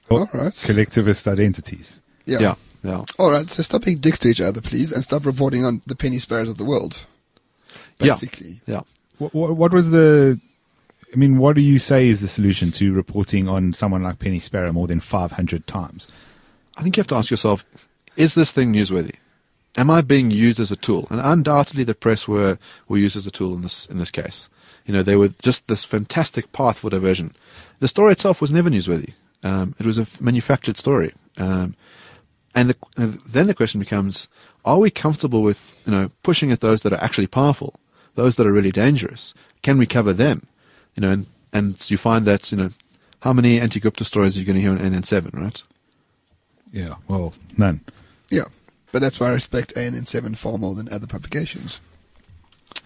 All right. Collectivist identities. Yeah. Yeah. Yeah. All right. So stop being dicks to each other, please, and stop reporting on the penny sparrows of the world. Yeah. Basically. Yeah. What, what, was the? I mean, what do you say is the solution to reporting on someone like Penny Sparrow more than 500 times? I think you have to ask yourself, is this thing newsworthy? Am I being used as a tool? And undoubtedly the press were, were used as a tool in this, in this case. You know, they were just this fantastic path for diversion. The story itself was never newsworthy. Um, it was a manufactured story. Um, and the, then the question becomes, are we comfortable with, you know, pushing at those that are actually powerful, those that are really dangerous? Can we cover them? You know, and, and you find that, you know, how many anti-Gupta stories are you going to hear on ANN7, right? Yeah, well, none. Yeah. But that's why I respect ANN7 far more than other publications.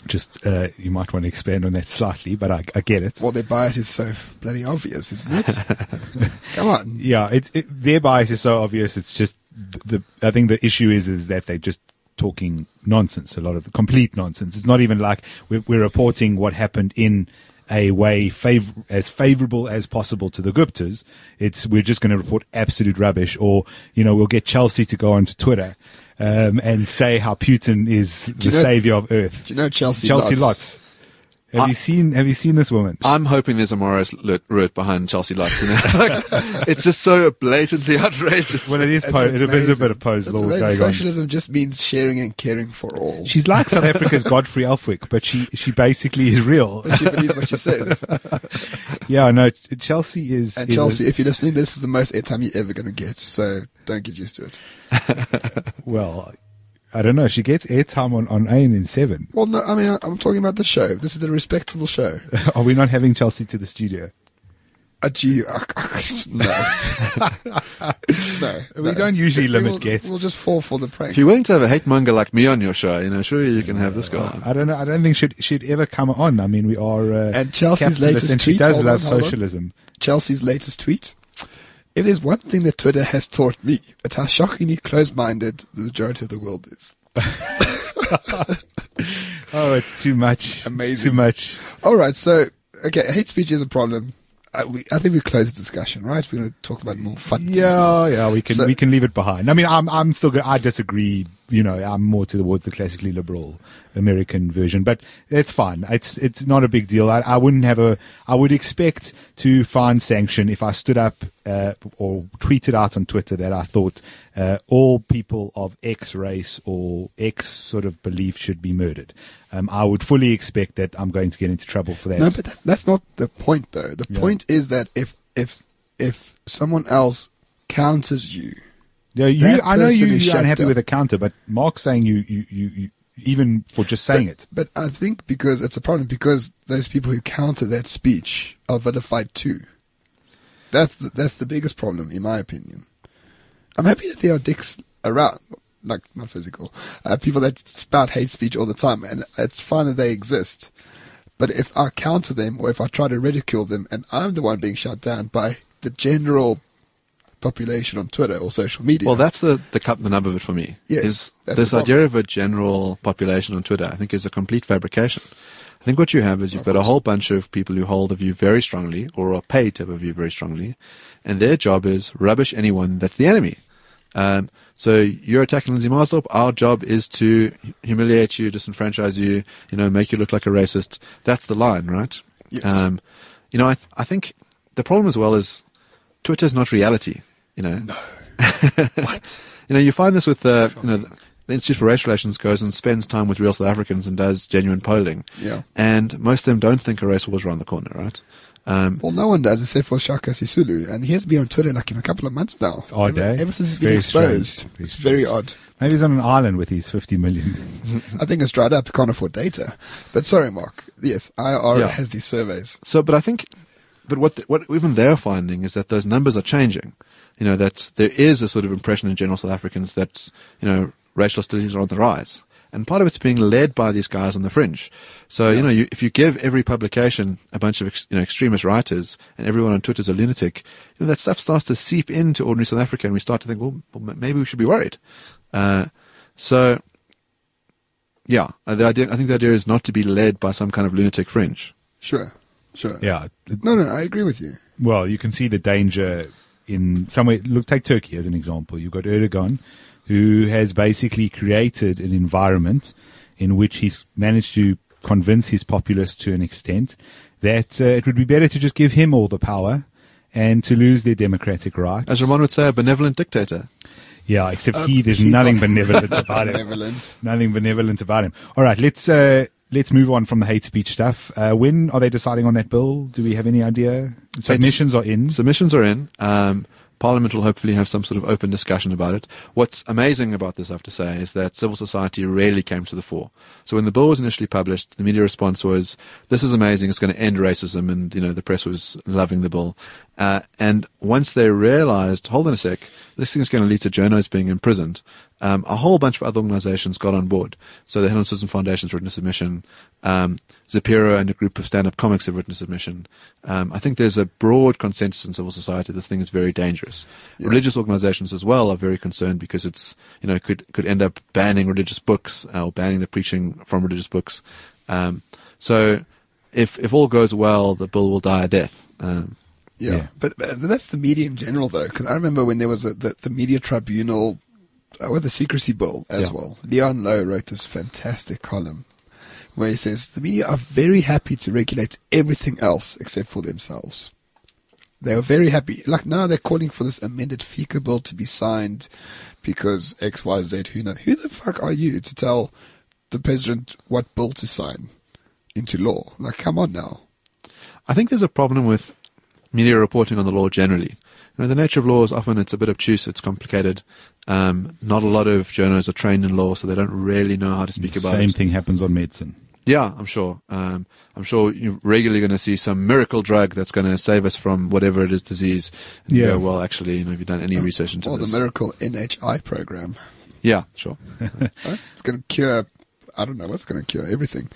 Just uh, you might want to expand on that slightly, but I, I get it. Well, their bias is so bloody obvious, isn't it? [LAUGHS] Come on. Yeah, it's it, their bias is so obvious. It's just the. I think the issue is is that they're just talking nonsense. A lot of complete nonsense. It's not even like we're, we're reporting what happened in a way fav- as favorable as possible to the Guptas. It's we're just going to report absolute rubbish, or you know we'll get Chelsea to go onto Twitter um, and say how Putin is the you know- savior of Earth. Do you know Chelsea, Chelsea Lotz? Lots. Have I- you seen Have you seen this woman? I'm hoping there's a Marius Roodt behind Chelsea Lights. You know? [LAUGHS] like, it's just so blatantly outrageous. well, it is. It's Po- it is a bit of pose It's law amazing. going on. Socialism just means sharing and caring for all. She's like South Africa's [LAUGHS] Godfrey Elfwick, but she she basically is real. But she believes what she says. [LAUGHS] Yeah, no, Ch- Chelsea is. And is a- Chelsea, if you're listening, this is the most airtime you're ever going to get. So don't get used to it. well, I don't know. She gets airtime on on ANN7. Well, no, I mean, I'm talking about the show. This is a respectable show. [LAUGHS] Are we not having Chelsea to the studio? A G, uh, no. [LAUGHS] [LAUGHS] no. We no. don't usually We limit will, guests. We'll just fall for the prank. if you're willing to have a hate monger like me on your show, you know, surely you can have this guy. on. I don't know. I don't think she'd she'd ever come on. I mean, we are. Uh, And Chelsea's capitalist latest and she tweet- does hold love on, hold on. socialism. Chelsea's latest tweet. If there's one thing that Twitter has taught me, it's how shockingly close-minded the majority of the world is. [LAUGHS] Oh, it's too much. Amazing. Too much. All right, so okay, hate speech is a problem. I, we, I think we close the discussion, right? We're going to talk about more fun. things. Yeah, yeah, we can So- we can leave it behind. I mean, I'm I'm still good. I disagree. You know, I'm more towards the classically liberal American version, but it's fine. It's it's not a big deal. I, I wouldn't have a. I would expect to find sanction if I stood up uh, or tweeted out on Twitter that I thought uh, all people of X race or X sort of belief should be murdered. Um, I would fully expect that I'm going to get into trouble for that. No, but that's, that's not the point, though. The Yeah. point is that if if if someone else counters you, Yeah, you. I know you, you're unhappy down. with the counter, but Mark's saying you, you, you, you even for just saying it. But I think because it's a problem because those people who counter that speech are vilified too. That's the, that's the biggest problem, in my opinion. I'm happy that there are dicks around, like not physical, uh, people that spout hate speech all the time, and it's fine that they exist. But if I counter them or if I try to ridicule them, and I'm the one being shut down by the general population on Twitter or social media, Well, that's the the the nub of it for me. Yes, is this idea of a general population on Twitter? I think is a complete fabrication. I think what you have is you've got a whole bunch of people who hold a view very strongly or are paid to have a view very strongly, and their job is rubbish anyone that's the enemy. Um, so you're attacking Lindsay Maasdorp. Our job is to humiliate you, disenfranchise you, you know, make you look like a racist. That's the line, right? Yes. Um, you know, I, th- I think the problem as well is Twitter's not reality. You know, No. [LAUGHS] what? you know, you find this with uh, you know, the Institute for Race Relations goes and spends time with real South Africans and does genuine polling. Yeah. And most of them don't think a race war is around the corner, right? Um, Well, no one does except for Shaka Sisulu, and he has been on Twitter like in a couple of months now. It's odd, ever, eh? ever since he's It's been very exposed. strange. It's very odd. Maybe he's on an island with his 50 million. [LAUGHS] I think it's dried up. Can't afford data. But sorry, Mark. Yes, IR Yeah. has these surveys. So, but I think, but what the, what even they're finding is that those numbers are changing. You know that there is a sort of impression in general South Africans that you know racial hostilities are on the rise, and part of it's being led by these guys on the fringe. So you know, you, if you give every publication a bunch of ex, you know extremist writers, and everyone on Twitter is a lunatic, you know that stuff starts to seep into ordinary South Africa, and we start to think, well, well maybe we should be worried. Uh, so, yeah, uh, the idea I think the idea is not to be led by some kind of lunatic fringe. Sure, sure. Yeah. No, no, I agree with you. Well, you can see the danger in somewhere. Look, take Turkey as an example. You've got Erdogan, who has basically created an environment in which he's managed to convince his populace to an extent that uh, it would be better to just give him all the power and to lose their democratic rights. As Roman would say, a benevolent dictator. Yeah, except Um, he, there's nothing not [LAUGHS] benevolent about him. Benevolent. Nothing benevolent about him. All right, let's uh, let's move on from the hate speech stuff. Uh, when are they deciding on that bill? Do we have any idea? Submissions are in. Submissions are in. Um, Parliament will hopefully have some sort of open discussion about it. What's amazing about this, I have to say, is that civil society rarely came to the fore. So when the bill was initially published, the media response was, "This is amazing. It's going to end racism," and you know the press was loving the bill. Uh, and once they realised, hold on a sec, this thing is going to lead to journalists being imprisoned. Um, a whole bunch of other organisations got on board. So the Helen Suzman Foundation's written a submission. Um, Zapiro and a group of stand-up comics have written a submission. Um, I think there's a broad consensus in civil society this thing is very dangerous. Yeah. Religious organisations as well are very concerned because it's you know could could end up banning religious books uh, or banning the preaching from religious books. Um, so if if all goes well, the bill will die a death. Um, Yeah, Yeah. But, but that's the media in general, though, because I remember when there was a, the, the media tribunal uh, with the secrecy bill as Yeah. well. Leon Louw wrote this fantastic column where he says the media are very happy to regulate everything else except for themselves. They are very happy. Like now they're calling for this amended FICA bill to be signed because X, Y, Z, who knows? Who the fuck are you to tell the president what bill to sign into law? Like, come on now. I think there's a problem with media reporting on the law generally. You know, the nature of law is often it's a bit obtuse, it's complicated. Um, not a lot of journalists are trained in law, so they don't really know how to speak about Same it. Same thing happens on medicine. Yeah, I'm sure. Um, I'm sure you're regularly going to see some miracle drug that's going to save us from whatever it is disease. And Yeah. go, well, actually, you know, have you done any research into or this? the miracle NHI program. yeah, sure. [LAUGHS] It's going to cure. I don't know what's going to cure everything.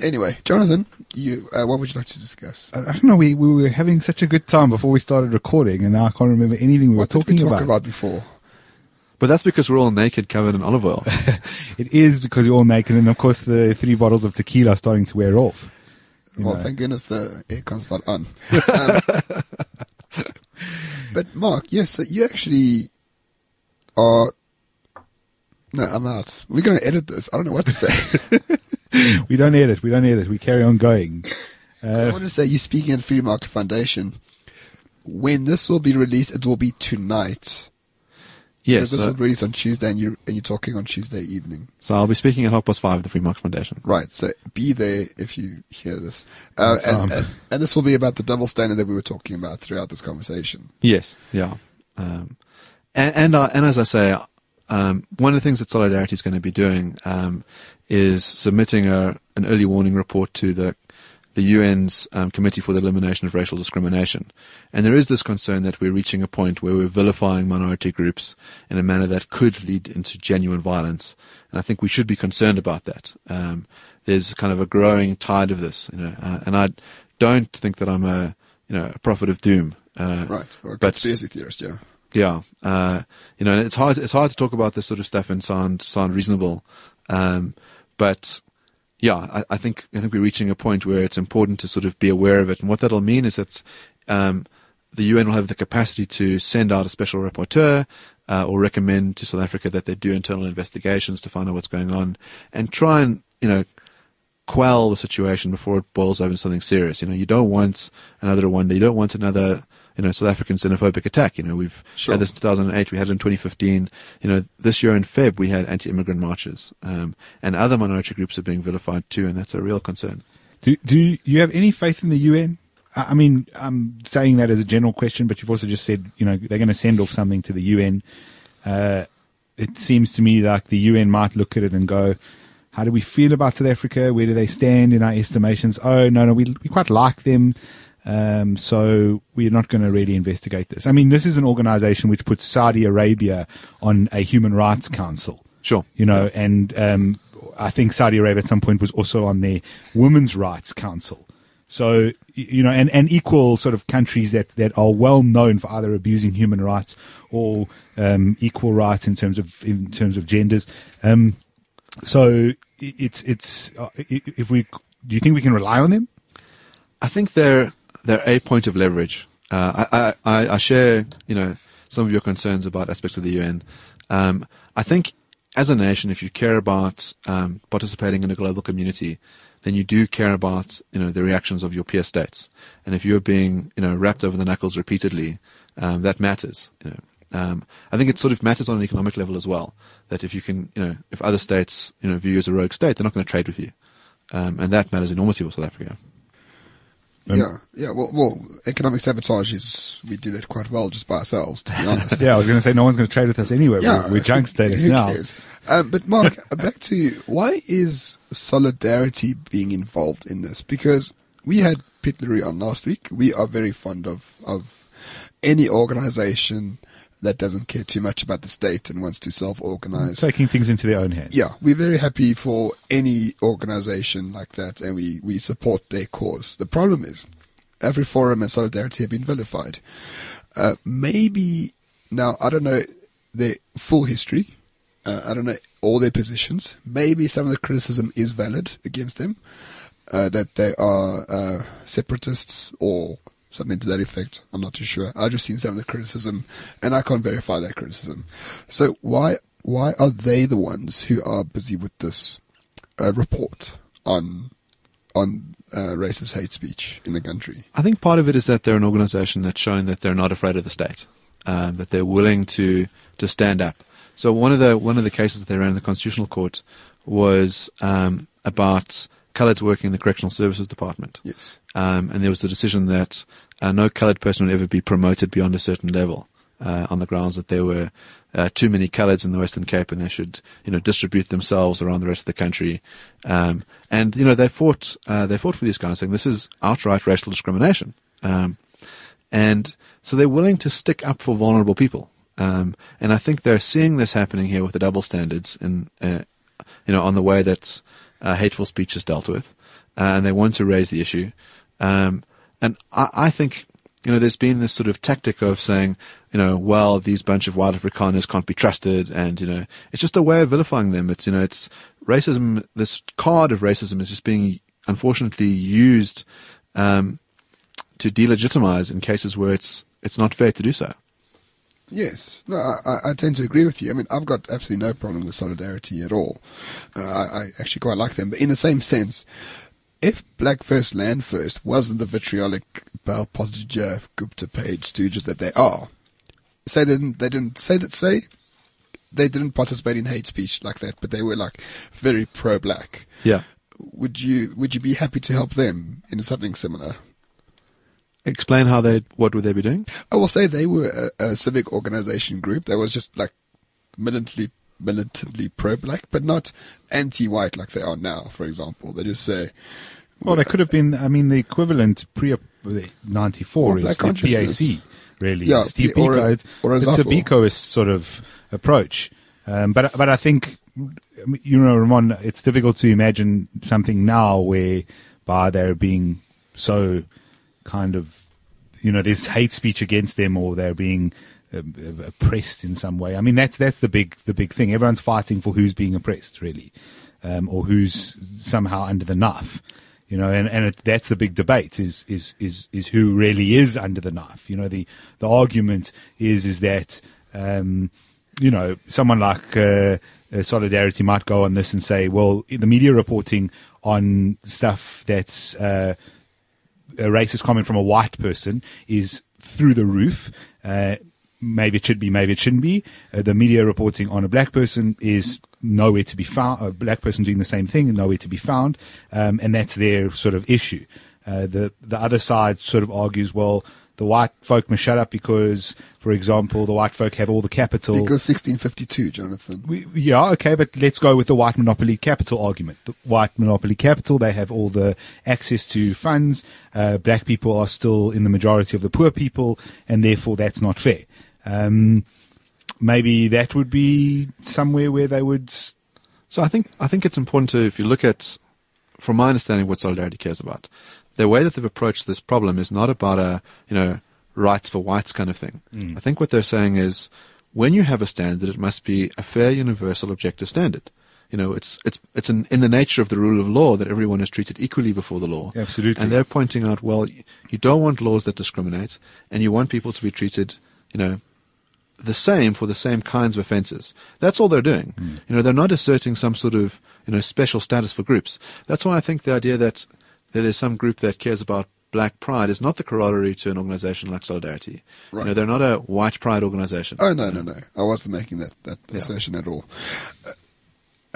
Anyway, Jonathan, you uh, what would you like to discuss? I I don't know. We, we were having such a good time before we started recording, and now I can't remember anything we What were did we talking talk about. about before? But that's because we're all naked, covered in olive oil. [LAUGHS] It is because you're all naked, and of course the three bottles of tequila are starting to wear off. Well, know. thank goodness the aircon's not on. [LAUGHS] Um, but Mark, yes, so you actually are. No, I'm out. We're going to edit this. I don't know what to say. [LAUGHS] We don't edit. We don't edit. We carry on going. I Uh, want to say you're speaking at Free Market Foundation. When this will be released, it will be tonight. Yes. this so- will be released on Tuesday, and you're and you're talking on Tuesday evening. so I'll be speaking at half past five at the Free Market Foundation. Right. So be there if you hear this. Uh, Um, and, and, and this will be about the double standard that we were talking about throughout this conversation. Yes, yeah. Um, and and, uh, and as I say, um, one of the things that Solidarity is going to be doing um, is submitting a, an early warning report to the the UN's um, Committee for the Elimination of Racial Discrimination. And there is this concern that we're reaching a point where we're vilifying minority groups in a manner that could lead into genuine violence. And I think we should be concerned about that. Um, there's kind of a growing tide of this, you know, uh, and I don't think that I'm a, you know, a prophet of doom. Uh, Right. Or a But- conspiracy theorist, yeah. yeah, uh, you know, and it's hard. It's hard to talk about this sort of stuff and sound sound reasonable, um, but yeah, I, I think I think we're reaching a point where it's important to sort of be aware of it. And what that'll mean is that um, the UN will have the capacity to send out a special rapporteur uh, or recommend to South Africa that they do internal investigations to find out what's going on and try and you know quell the situation before it boils over into something serious. You know, you don't want another Rwanda. You don't want another, you know, South African xenophobic attack. You know, we've Sure. had this in 2008. We had it in 2015. You know, this year in Feb we had anti-immigrant marches, um, and other minority groups are being vilified too, and that's a real concern. do do you have any faith in the UN? I I mean, I'm saying that as a general question, but you've also just said you know they're going to send off something to the UN. Uh, it seems to me like the UN might look at it and go, "How do we feel about South Africa? Where do they stand in our estimations? Oh no, no, we we quite like them." Um, so we're not going to really investigate this. I mean, this is an organization which puts Saudi Arabia on a human rights council. Sure. You know, and um, I think Saudi Arabia at some point was also on the Women's Rights Council. So, you know, and, and equal sort of countries that, that are well known for either abusing human rights or um, equal rights in terms of in terms of genders. Um, so it's it's uh, if we do you think we can rely on them? I think they're they're a point of leverage. Uh, I, I I share you know some of your concerns about aspects of the UN. Um, I think as a nation, if you care about um, participating in a global community, then you do care about you know the reactions of your peer states. And if you're being you know wrapped over the knuckles repeatedly, um, that matters. You know, um, I think it sort of matters on an economic level as well. That if you can you know if other states you know view you as a rogue state, they're not going to trade with you, um, and that matters enormously for South Africa. Yeah, yeah. Well, well, economic sabotage is we do that quite well just by ourselves, to be [LAUGHS] honest. Yeah, I was going to say no one's going to trade with us anyway. Yeah, we're, we're junk [LAUGHS] status who now. cares? Um, but Mark, back to you. Why is solidarity being involved in this? Because we had Pete Leary on last week. We are very fond of of any organisation that doesn't care too much about the state and wants to self-organize. Taking things into their own hands. Yeah, we're very happy for any organization like that and we, we support their cause. The problem is, AfriForum and solidarity have been vilified. Uh, maybe, now, I don't know their full history. Uh, I don't know all their positions. Maybe some of the criticism is valid against them, uh, that they are uh, separatists or something to that effect. I'm not too sure. I've just seen some of the criticism, and I can't verify that criticism. So why why are they the ones who are busy with this uh, report on on uh, racist hate speech in the country? I think part of it is that they're an organization that's shown that they're not afraid of the state, um, that they're willing to to stand up. So one of the one of the cases that they ran in the Constitutional Court was um, about coloureds working in the Correctional Services Department, Yes. um, and there was the decision that uh, no coloured person would ever be promoted beyond a certain level, uh, on the grounds that there were uh, too many coloureds in the Western Cape, and they should, you know, distribute themselves around the rest of the country. Um, and you know, they fought, uh, they fought for these guys, saying this is outright racial discrimination. Um, and so they're willing to stick up for vulnerable people. Um, and I think they're seeing this happening here with the double standards, and uh, you know, on the way that uh, hateful speech is dealt with, uh, and they want to raise the issue. Um, and I, I think you know, there's been this sort of tactic of saying, you know, well, these bunch of white Afrikaners can't be trusted, and you know, it's just a way of vilifying them. It's you know, it's racism. This card of racism is just being unfortunately used um, to delegitimize in cases where it's it's not fair to do so. Yes, no, I, I- I tend to agree with you. I mean, I've got absolutely no problem with solidarity at all. Uh, I, I actually quite like them, but in the same sense, if Black First Land First wasn't the vitriolic Bell Pottinger, Gupta Page stooges that they are, say they didn't, they didn't say that say they didn't participate in hate speech like that, but they were like very pro-black. Yeah. Would you would you be happy to help them in something similar? Explain how they what would they be doing? I will say they were a, a civic organization group that was just like militantly militantly pro-black, but not anti-white like they are now. For example, they just say, Well, they could have been. I mean, the equivalent pre '94 is the. PAC, really. Yeah, Steve or Biko. it's, or a it's a. Sort of approach. Um, but but I think you know, Roman, it's difficult to imagine something now whereby they're being so kind of you know there's hate speech against them or they're being oppressed in some way. I mean that's that's the big the big thing. Everyone's fighting for who's being oppressed really, um, or who's somehow under the knife. You know, and, and it, that's the big debate is, is, is, is who really is under the knife. You know, the, the argument is, is that, um, you know, someone like, uh, uh, Solidarity might go on this and say, well, the media reporting on stuff that's, uh, a racist comment from a white person is through the roof. Uh, maybe it should be, maybe it shouldn't be. Uh, the media reporting on a black person is nowhere to be found. A black person doing the same thing, nowhere to be found, um, and that's their sort of issue. Uh, the the other side sort of argues, well, the white folk must shut up because, for example, the white folk have all the capital. Equals 1652, Jonathan. We, yeah, okay, but let's go with the white monopoly capital argument. The white monopoly capital, they have all the access to funds. Uh, black people are still in the majority of the poor people, and therefore that's not fair. Um, maybe that would be somewhere where they would. So I think I think it's important to, if you look at, from my understanding, what Solidarity cares about, the way that they've approached this problem is not about a you know rights for whites kind of thing. I think what they're saying is, when you have a standard, it must be a fair, universal, objective standard. You know, it's it's it's in, in the nature of the rule of law that everyone is treated equally before the law. Absolutely. And they're pointing out, well, you don't want laws that discriminate, and you want people to be treated, you know, the same for the same kinds of offences. That's all they're doing. You know, they're not asserting some sort of you know special status for groups. That's why I think the idea that, that there's some group that cares about black pride is not the corollary to an organisation like Solidarity. Right. You know, they're not a white pride organisation. Oh no, no, no! I wasn't making that that Yeah. assertion at all. Uh,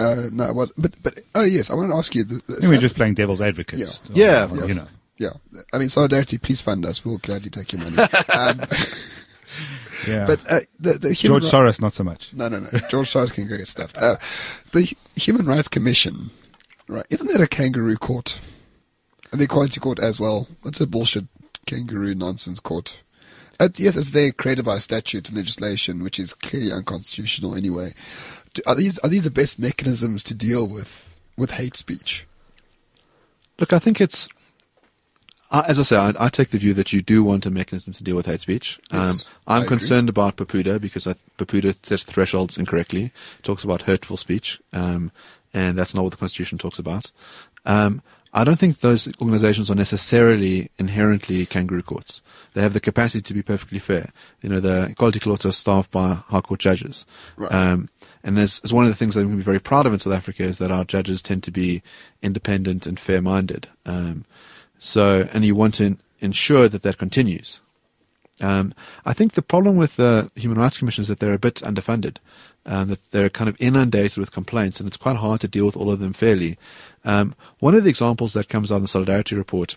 uh, no, I was. But but oh yes, I want to ask you. The, the we're just playing devil's advocate. Yeah. Yeah, Or, of you know. yeah. I mean, solidarity. Please fund us. We'll gladly take your money. [LAUGHS] um, [LAUGHS] Yeah. but uh, the the George ri- Soros, not so much. No, no, no. George Soros can go get stuffed. Uh, the Human Rights Commission, right? Isn't that a kangaroo court? And the Equality Court as well. That's a bullshit kangaroo nonsense court. Uh, yes, it's there created by statute and legislation, which is clearly unconstitutional anyway. Do, are these are these the best mechanisms to deal with with hate speech? Look, I think it's. Uh, as I say, I, I take the view that you do want a mechanism to deal with hate speech. Yes, um, I I'm concerned about PEPUDA because I, PEPUDA sets thresholds incorrectly. It talks about hurtful speech, um, and that's not what the Constitution talks about. Um, I don't think those organizations are necessarily inherently kangaroo courts. They have the capacity to be perfectly fair. You know, the Equality Courts are staffed by High Court judges. Right. Um, and as, as one of the things that we can be very proud of in South Africa is that our judges tend to be independent and fair-minded. Um, so, and you want to ensure that that continues. Um, I think the problem with the Human Rights Commission is that they're a bit underfunded, um, that they're kind of inundated with complaints, and it's quite hard to deal with all of them fairly. Um, one of the examples that comes out in the Solidarity Report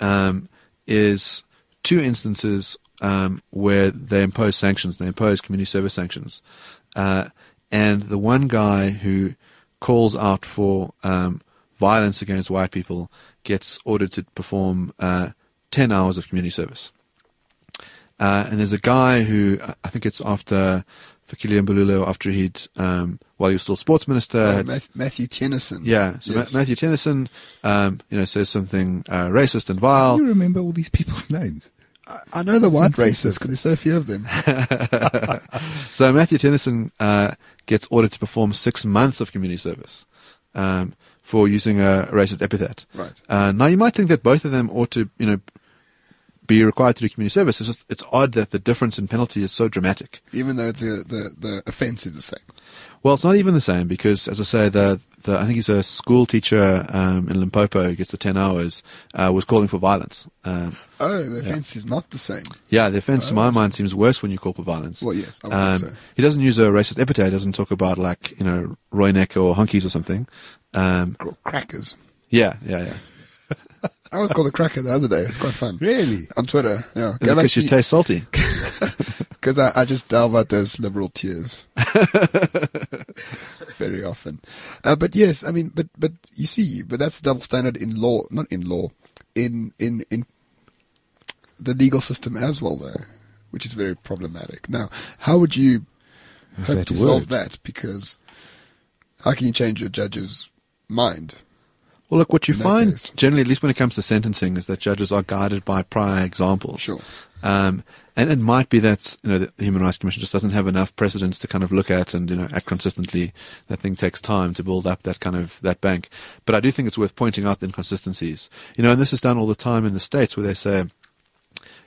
um, is two instances um, where they impose sanctions. They impose community service sanctions, uh, and the one guy who calls out for um, violence against white people gets ordered to perform uh, ten hours of community service. Uh, and there's a guy who I- I think it's after Fikile Mbalula, after he'd um, while he was still sports minister. Uh, had- Matthew Tennyson. yeah, so Ma- Matthew Tennyson, um, you know, says something uh, racist and vile. do you remember all these people's [LAUGHS] names? I know the white racists because there's so few of them. [LAUGHS] So Matthew Tennyson uh, gets ordered to perform six months of community service um, for using a racist epithet. Right. Uh, now you might think that both of them ought to, you know, be required to do community service. It's just it's odd that the difference in penalty is so dramatic. Even though the, the, the offence is the same. Well, it's not even the same because, as I say, the, the I think he's a school teacher um, in Limpopo who gets the ten hours uh, was calling for violence. Um, Oh, the offence is not the same. Yeah, the offence to Oh, my mind seems worse when you call for violence. Well, yes, I would um, think so. He doesn't use a racist epithet. He doesn't talk about like you know Rooinek or Hunkies or something. Um, Cr- Crackers. yeah, yeah, yeah. I was called a cracker the other day. It's quite fun. Really? On Twitter, yeah. Is it because you taste salty? [LAUGHS] Because I, I just delve out those liberal tears [LAUGHS] very often. Uh, but yes, I mean, but but you see, but that's double standard in law, not in law, in in in the legal system as well, though, which is very problematic. Now, how would you Is hope to word? solve that? Because how can you change your judge's mind? Well, look, what you find case. generally, at least when it comes to sentencing, is that judges are guided by prior examples. Sure. Um, and it might be that you know the Human Rights Commission just doesn't have enough precedents to kind of look at and you know act consistently. That thing takes time to build up that kind of that bank. But I do think it's worth pointing out the inconsistencies. You know, and this is done all the time in the states where they say.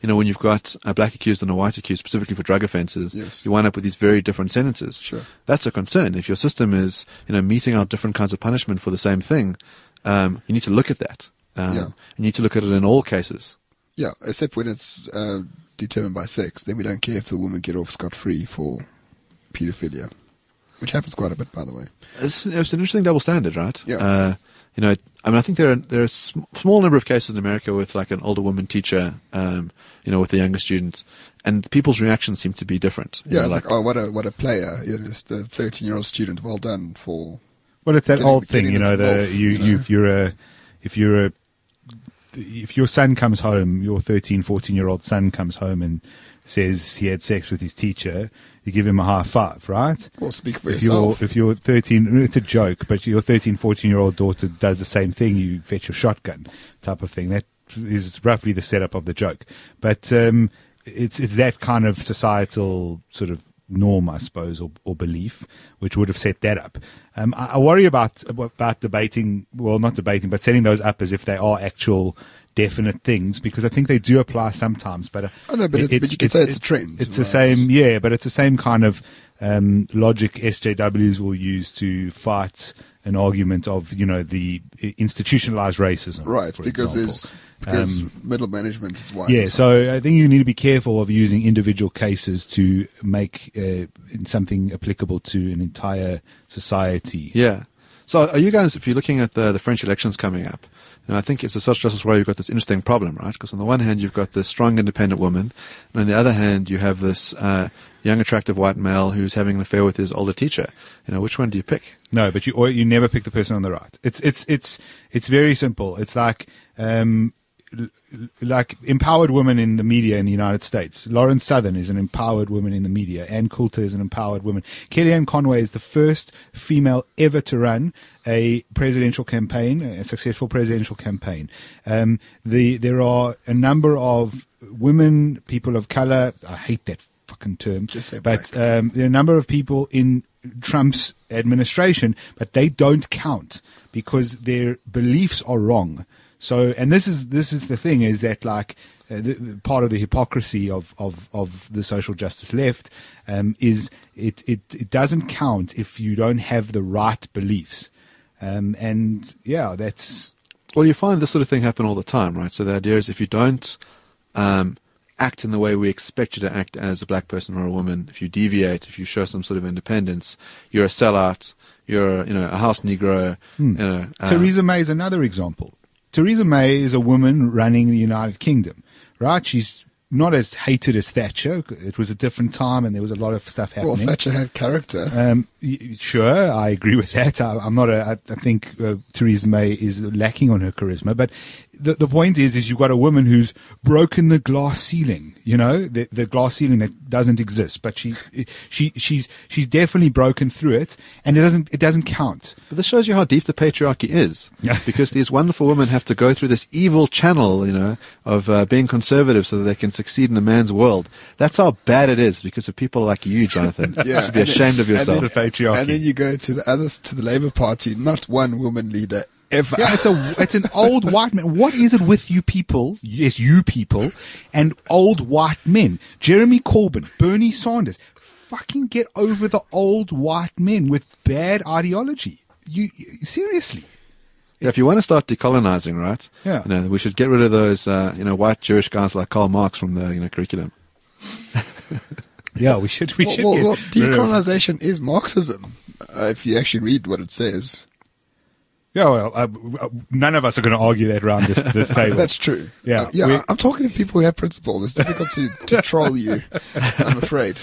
You know, when you've got a black accused and a white accused, specifically for drug offences, Yes. you wind up with these very different sentences. Sure. That's a concern. If your system is, you know, meting out different kinds of punishment for the same thing, um, you need to look at that. Um, Yeah. You need to look at it in all cases. Yeah, except when it's uh, determined by sex, then we don't care if the woman get off scot free for paedophilia, which happens quite a bit, by the way. It's, it's an interesting double standard, right? Yeah. Uh, you know, I mean, I think there are there are a small number of cases in America with like an older woman teacher, um, you know, with a younger student, and people's reactions seem to be different. You Yeah, know, it's like, oh, what a what a player! You know, just a thirteen year old student. Well done for Well, it's that Getting- old thing, you know. this The wolf, you, you know. you if you're a if you're a if your son comes home, your 13, 14 year old son comes home and says he had sex with his teacher, you give him a high five, right? Well, speak for if yourself. You're, if you're 13, it's a joke, but your 13, 14 year old daughter does the same thing, you fetch your shotgun type of thing. That is roughly the setup of the joke. But um, it's, it's that kind of societal sort of norm, I suppose, or, or belief, which would have set that up. Um, I, I worry about about debating, well, not debating, but setting those up as if they are actual definite things because I think they do apply sometimes. But uh, I know, but it's- but you can say it's a trend, It's the same, yeah, but it's the same kind of um, logic SJWs will use to fight an argument of you know the institutionalized racism, right, for because example. there's because Um, middle management is white. yeah, so I think you need to be careful of using individual cases to make uh, something applicable to an entire society. Yeah. So are you guys, if you're looking at the, the French elections coming up, and I think it's a social justice warrior, you've got this interesting problem, right? Because on the one hand, you've got this strong, independent woman, and on the other hand, you have this uh, young, attractive white male who's having an affair with his older teacher. You know, which one do you pick? No, but you or you never pick the person on the right. It's it's it's it's very simple. It's like um like empowered women in the media in the United States. Lauren Southern is an empowered woman in the media. Ann Coulter is an empowered woman. Kellyanne Conway is the first female ever to run a presidential campaign, a successful presidential campaign. Um, the there are a number of women, people of color. I hate that fucking term. But um, there are a number of people in Trump's administration, but they don't count because their beliefs are wrong. So, and this is this is the thing is that like uh, the, the part of the hypocrisy of of of the social justice left um, is it, it it doesn't count if you don't have the right beliefs, um, and yeah, that's Well, you find this sort of thing happen all the time, right? So the idea is if you don't um, act in the way we expect you to act as a black person or a woman, if you deviate, if you show some sort of independence, you're a sellout. You're, you know, a house Negro. You know, uh, Theresa May is another example. Theresa May is a woman running the United Kingdom, right? She's not as hated as Thatcher. It was a different time and there was a lot of stuff happening. Well, happening. Thatcher had character. Um, sure, I agree with that. I, I'm not a. I, I think uh, Theresa May is lacking on her charisma, but the the point is, is you've got a woman who's broken the glass ceiling. You know, the the glass ceiling that doesn't exist, but she she she's she's definitely broken through it, and it doesn't it doesn't count. But this shows you how deep the patriarchy is. Yeah. [LAUGHS] because these wonderful women have to go through this evil channel, you know, of uh, being conservative so that they can succeed in a man's world. That's how bad it is because of people like you, Jonathan. [LAUGHS] Yeah, you should be and then- ashamed of and yourself. then- The patriarchy. And then you go to the others, to the Labour Party, not one woman leader ever. Yeah, it's a it's an old white man. What is it with you people? Yes, you people and old white men. Jeremy Corbyn, Bernie Sanders. Fucking get over the old white men with bad ideology. You, you seriously? Yeah, if you want to start decolonizing, right? Yeah. You know, we should get rid of those, uh, you know, white Jewish guys like Karl Marx from the, you know, curriculum. [LAUGHS] Yeah, we should. We well, should well, get well, rid of- decolonization is Marxism, uh, if you actually read what it says. Yeah, well, uh, uh, none of us are going to argue that around this, this [LAUGHS] table. That's true. Yeah, Uh, yeah. I- I'm talking to people who have principle. It's difficult to, to [LAUGHS] troll you. I'm afraid.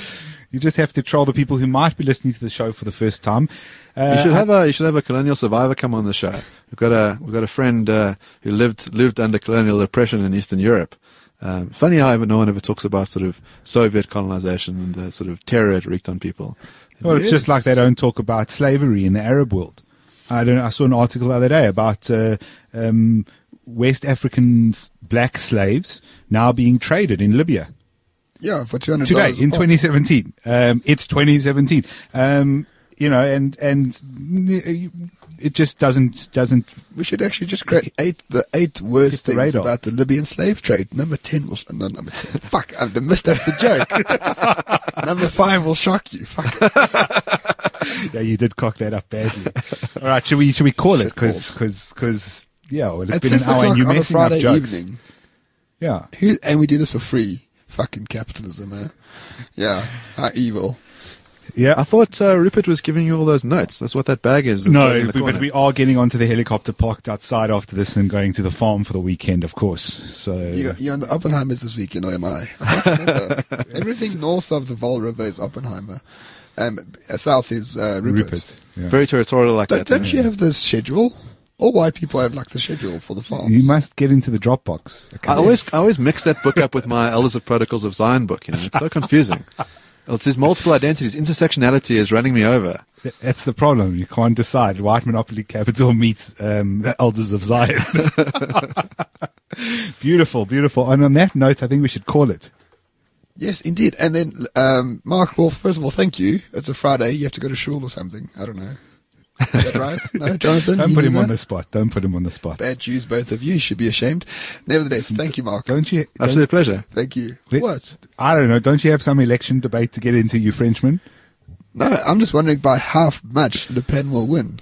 you just have to troll the people who might be listening to the show for the first time. Uh, you should have a you should have a colonial survivor come on the show. We've got a we've got a friend uh, who lived lived under colonial oppression in Eastern Europe. Um, funny how ever no one ever talks about sort of Soviet colonization and the sort of terror it wreaked on people. Well, it's just like they don't talk about slavery in the Arab world. I don't. know, I saw an article the other day about uh, um, West African black slaves now being traded in Libya Yeah, for two hundred today in 2017. Um, it's 2017. Um, you know, and and it just doesn't doesn't. We should actually just create eight the eight worst the things radar. about the Libyan slave trade. Number ten will no number ten. [LAUGHS] Fuck, I've missed out the joke. [LAUGHS] number five will shock you. Fuck. [LAUGHS] Yeah, you did cock that up badly. All right, should we should we call it because because because yeah, well, it's At been an hour and you messing up Friday jokes. evening. Yeah. Who, and we do this for free. Fucking capitalism, eh? Yeah, how evil. Yeah, I thought uh, Rupert was giving you all those notes. That's what that bag is. No, but, but we are getting onto the helicopter parked outside after this and going to the farm for the weekend, of course. So You, you're on the Oppenheimers this weekend, or am I? I [LAUGHS] can't. Everything north of the Vaal River is Oppenheimer. Um, uh, south is uh, Rupert. Rupert. Yeah. very territorial like Don't, that. don't you have the schedule? All white people have like the schedule for the farm. You must get into the Dropbox. I always, I always mix that book up with my Elders of Protocols of Zion book. You know, it's so confusing. [LAUGHS] It's these multiple identities. Intersectionality is running me over. That's the problem. You can't decide. White Monopoly Capital meets um, [LAUGHS] Elders of Zion. [LAUGHS] beautiful, beautiful. And on that note, I think we should call it. Yes, indeed. And then, um, Mark, well, first of all, thank you. It's a Friday. You have to go to shul or something. I don't know. Is that right? [LAUGHS] No, Jonathan? Don't put do him on the spot. Don't put him on the spot. Bad Jews, both of you. You should be ashamed. Nevertheless, thank you, Mark. Don't you? don't- Absolute pleasure. Thank you. Wait. What? I don't know. Don't you have some election debate to get into, you Frenchman? No, I'm just wondering by how much Le Pen will win.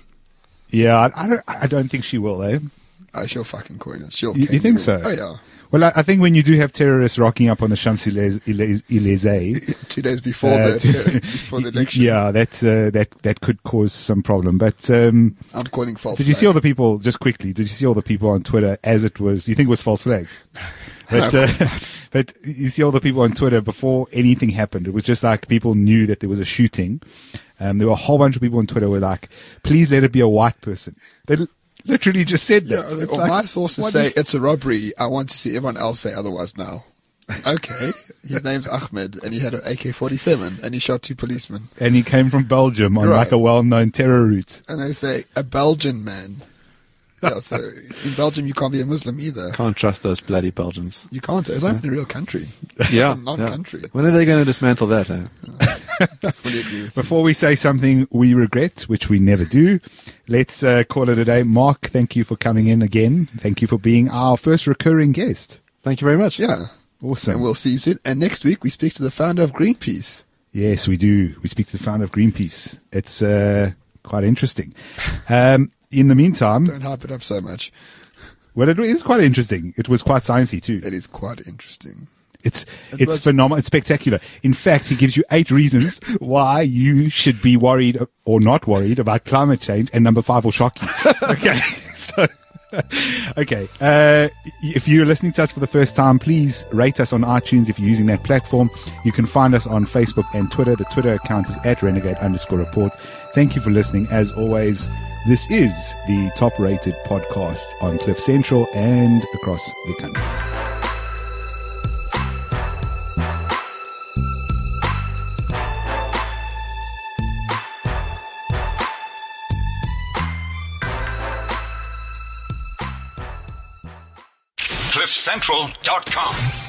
Yeah, I, I don't. I don't think she will. Eh? Oh, she'll fucking coin it. She'll You- you think so? Oh, yeah. Well, I, I think when you do have terrorists rocking up on the Champs [LAUGHS] Elysees, Two days before, uh, the, [LAUGHS] [LAUGHS] before the election. yeah, that uh, that that could cause some problem. But um, I'm calling false did you see all the people? Just quickly, did you see all the people on Twitter as it was? You think it was false flag? But, No, uh, but you see all the people on Twitter before anything happened. It was just like people knew that there was a shooting. Um, there were a whole bunch of people on Twitter who were like, "Please let it be a white person." They literally just said Yeah, that. It's well, like, my sources say is- it's a robbery. I want to see everyone else say otherwise now. Okay, [LAUGHS] his name's Ahmed, and he had an AK-47, and he shot two policemen. and he came from Belgium on Right. like a well-known terror route. And they say a Belgian man. Yeah, so in Belgium you can't be a Muslim either. Can't trust those bloody Belgians. You can't. It's not even a real country. Yeah. [LAUGHS] non-country. yeah. When are they going to dismantle that? Eh? Fully agree with you. Before we say something we regret, which we never do, let's uh, call it a day. Mark, thank you for coming in again. Thank you for being our first recurring guest. Thank you very much. Yeah. Awesome. And we'll see you soon. And next week we speak to the founder of Greenpeace. Yes, we do. We speak to the founder of Greenpeace. It's uh, quite interesting. Um, in the meantime, Don't hype it up so much. well, it is quite interesting. It was quite sciencey too. It is quite interesting. It's It it's was- phenomenal. It's spectacular. In fact, he gives you eight reasons [LAUGHS] why you should be worried or not worried about climate change, and number five will shock you. [LAUGHS] okay, [LAUGHS] so. Okay. Uh, if you're listening to us for the first time, please rate us on iTunes if you're using that platform. You can find us on Facebook and Twitter. The Twitter account is at renegade underscore report. Thank you for listening. As always, this is the top rated podcast on Cliff Central and across the country. CliffCentral.com.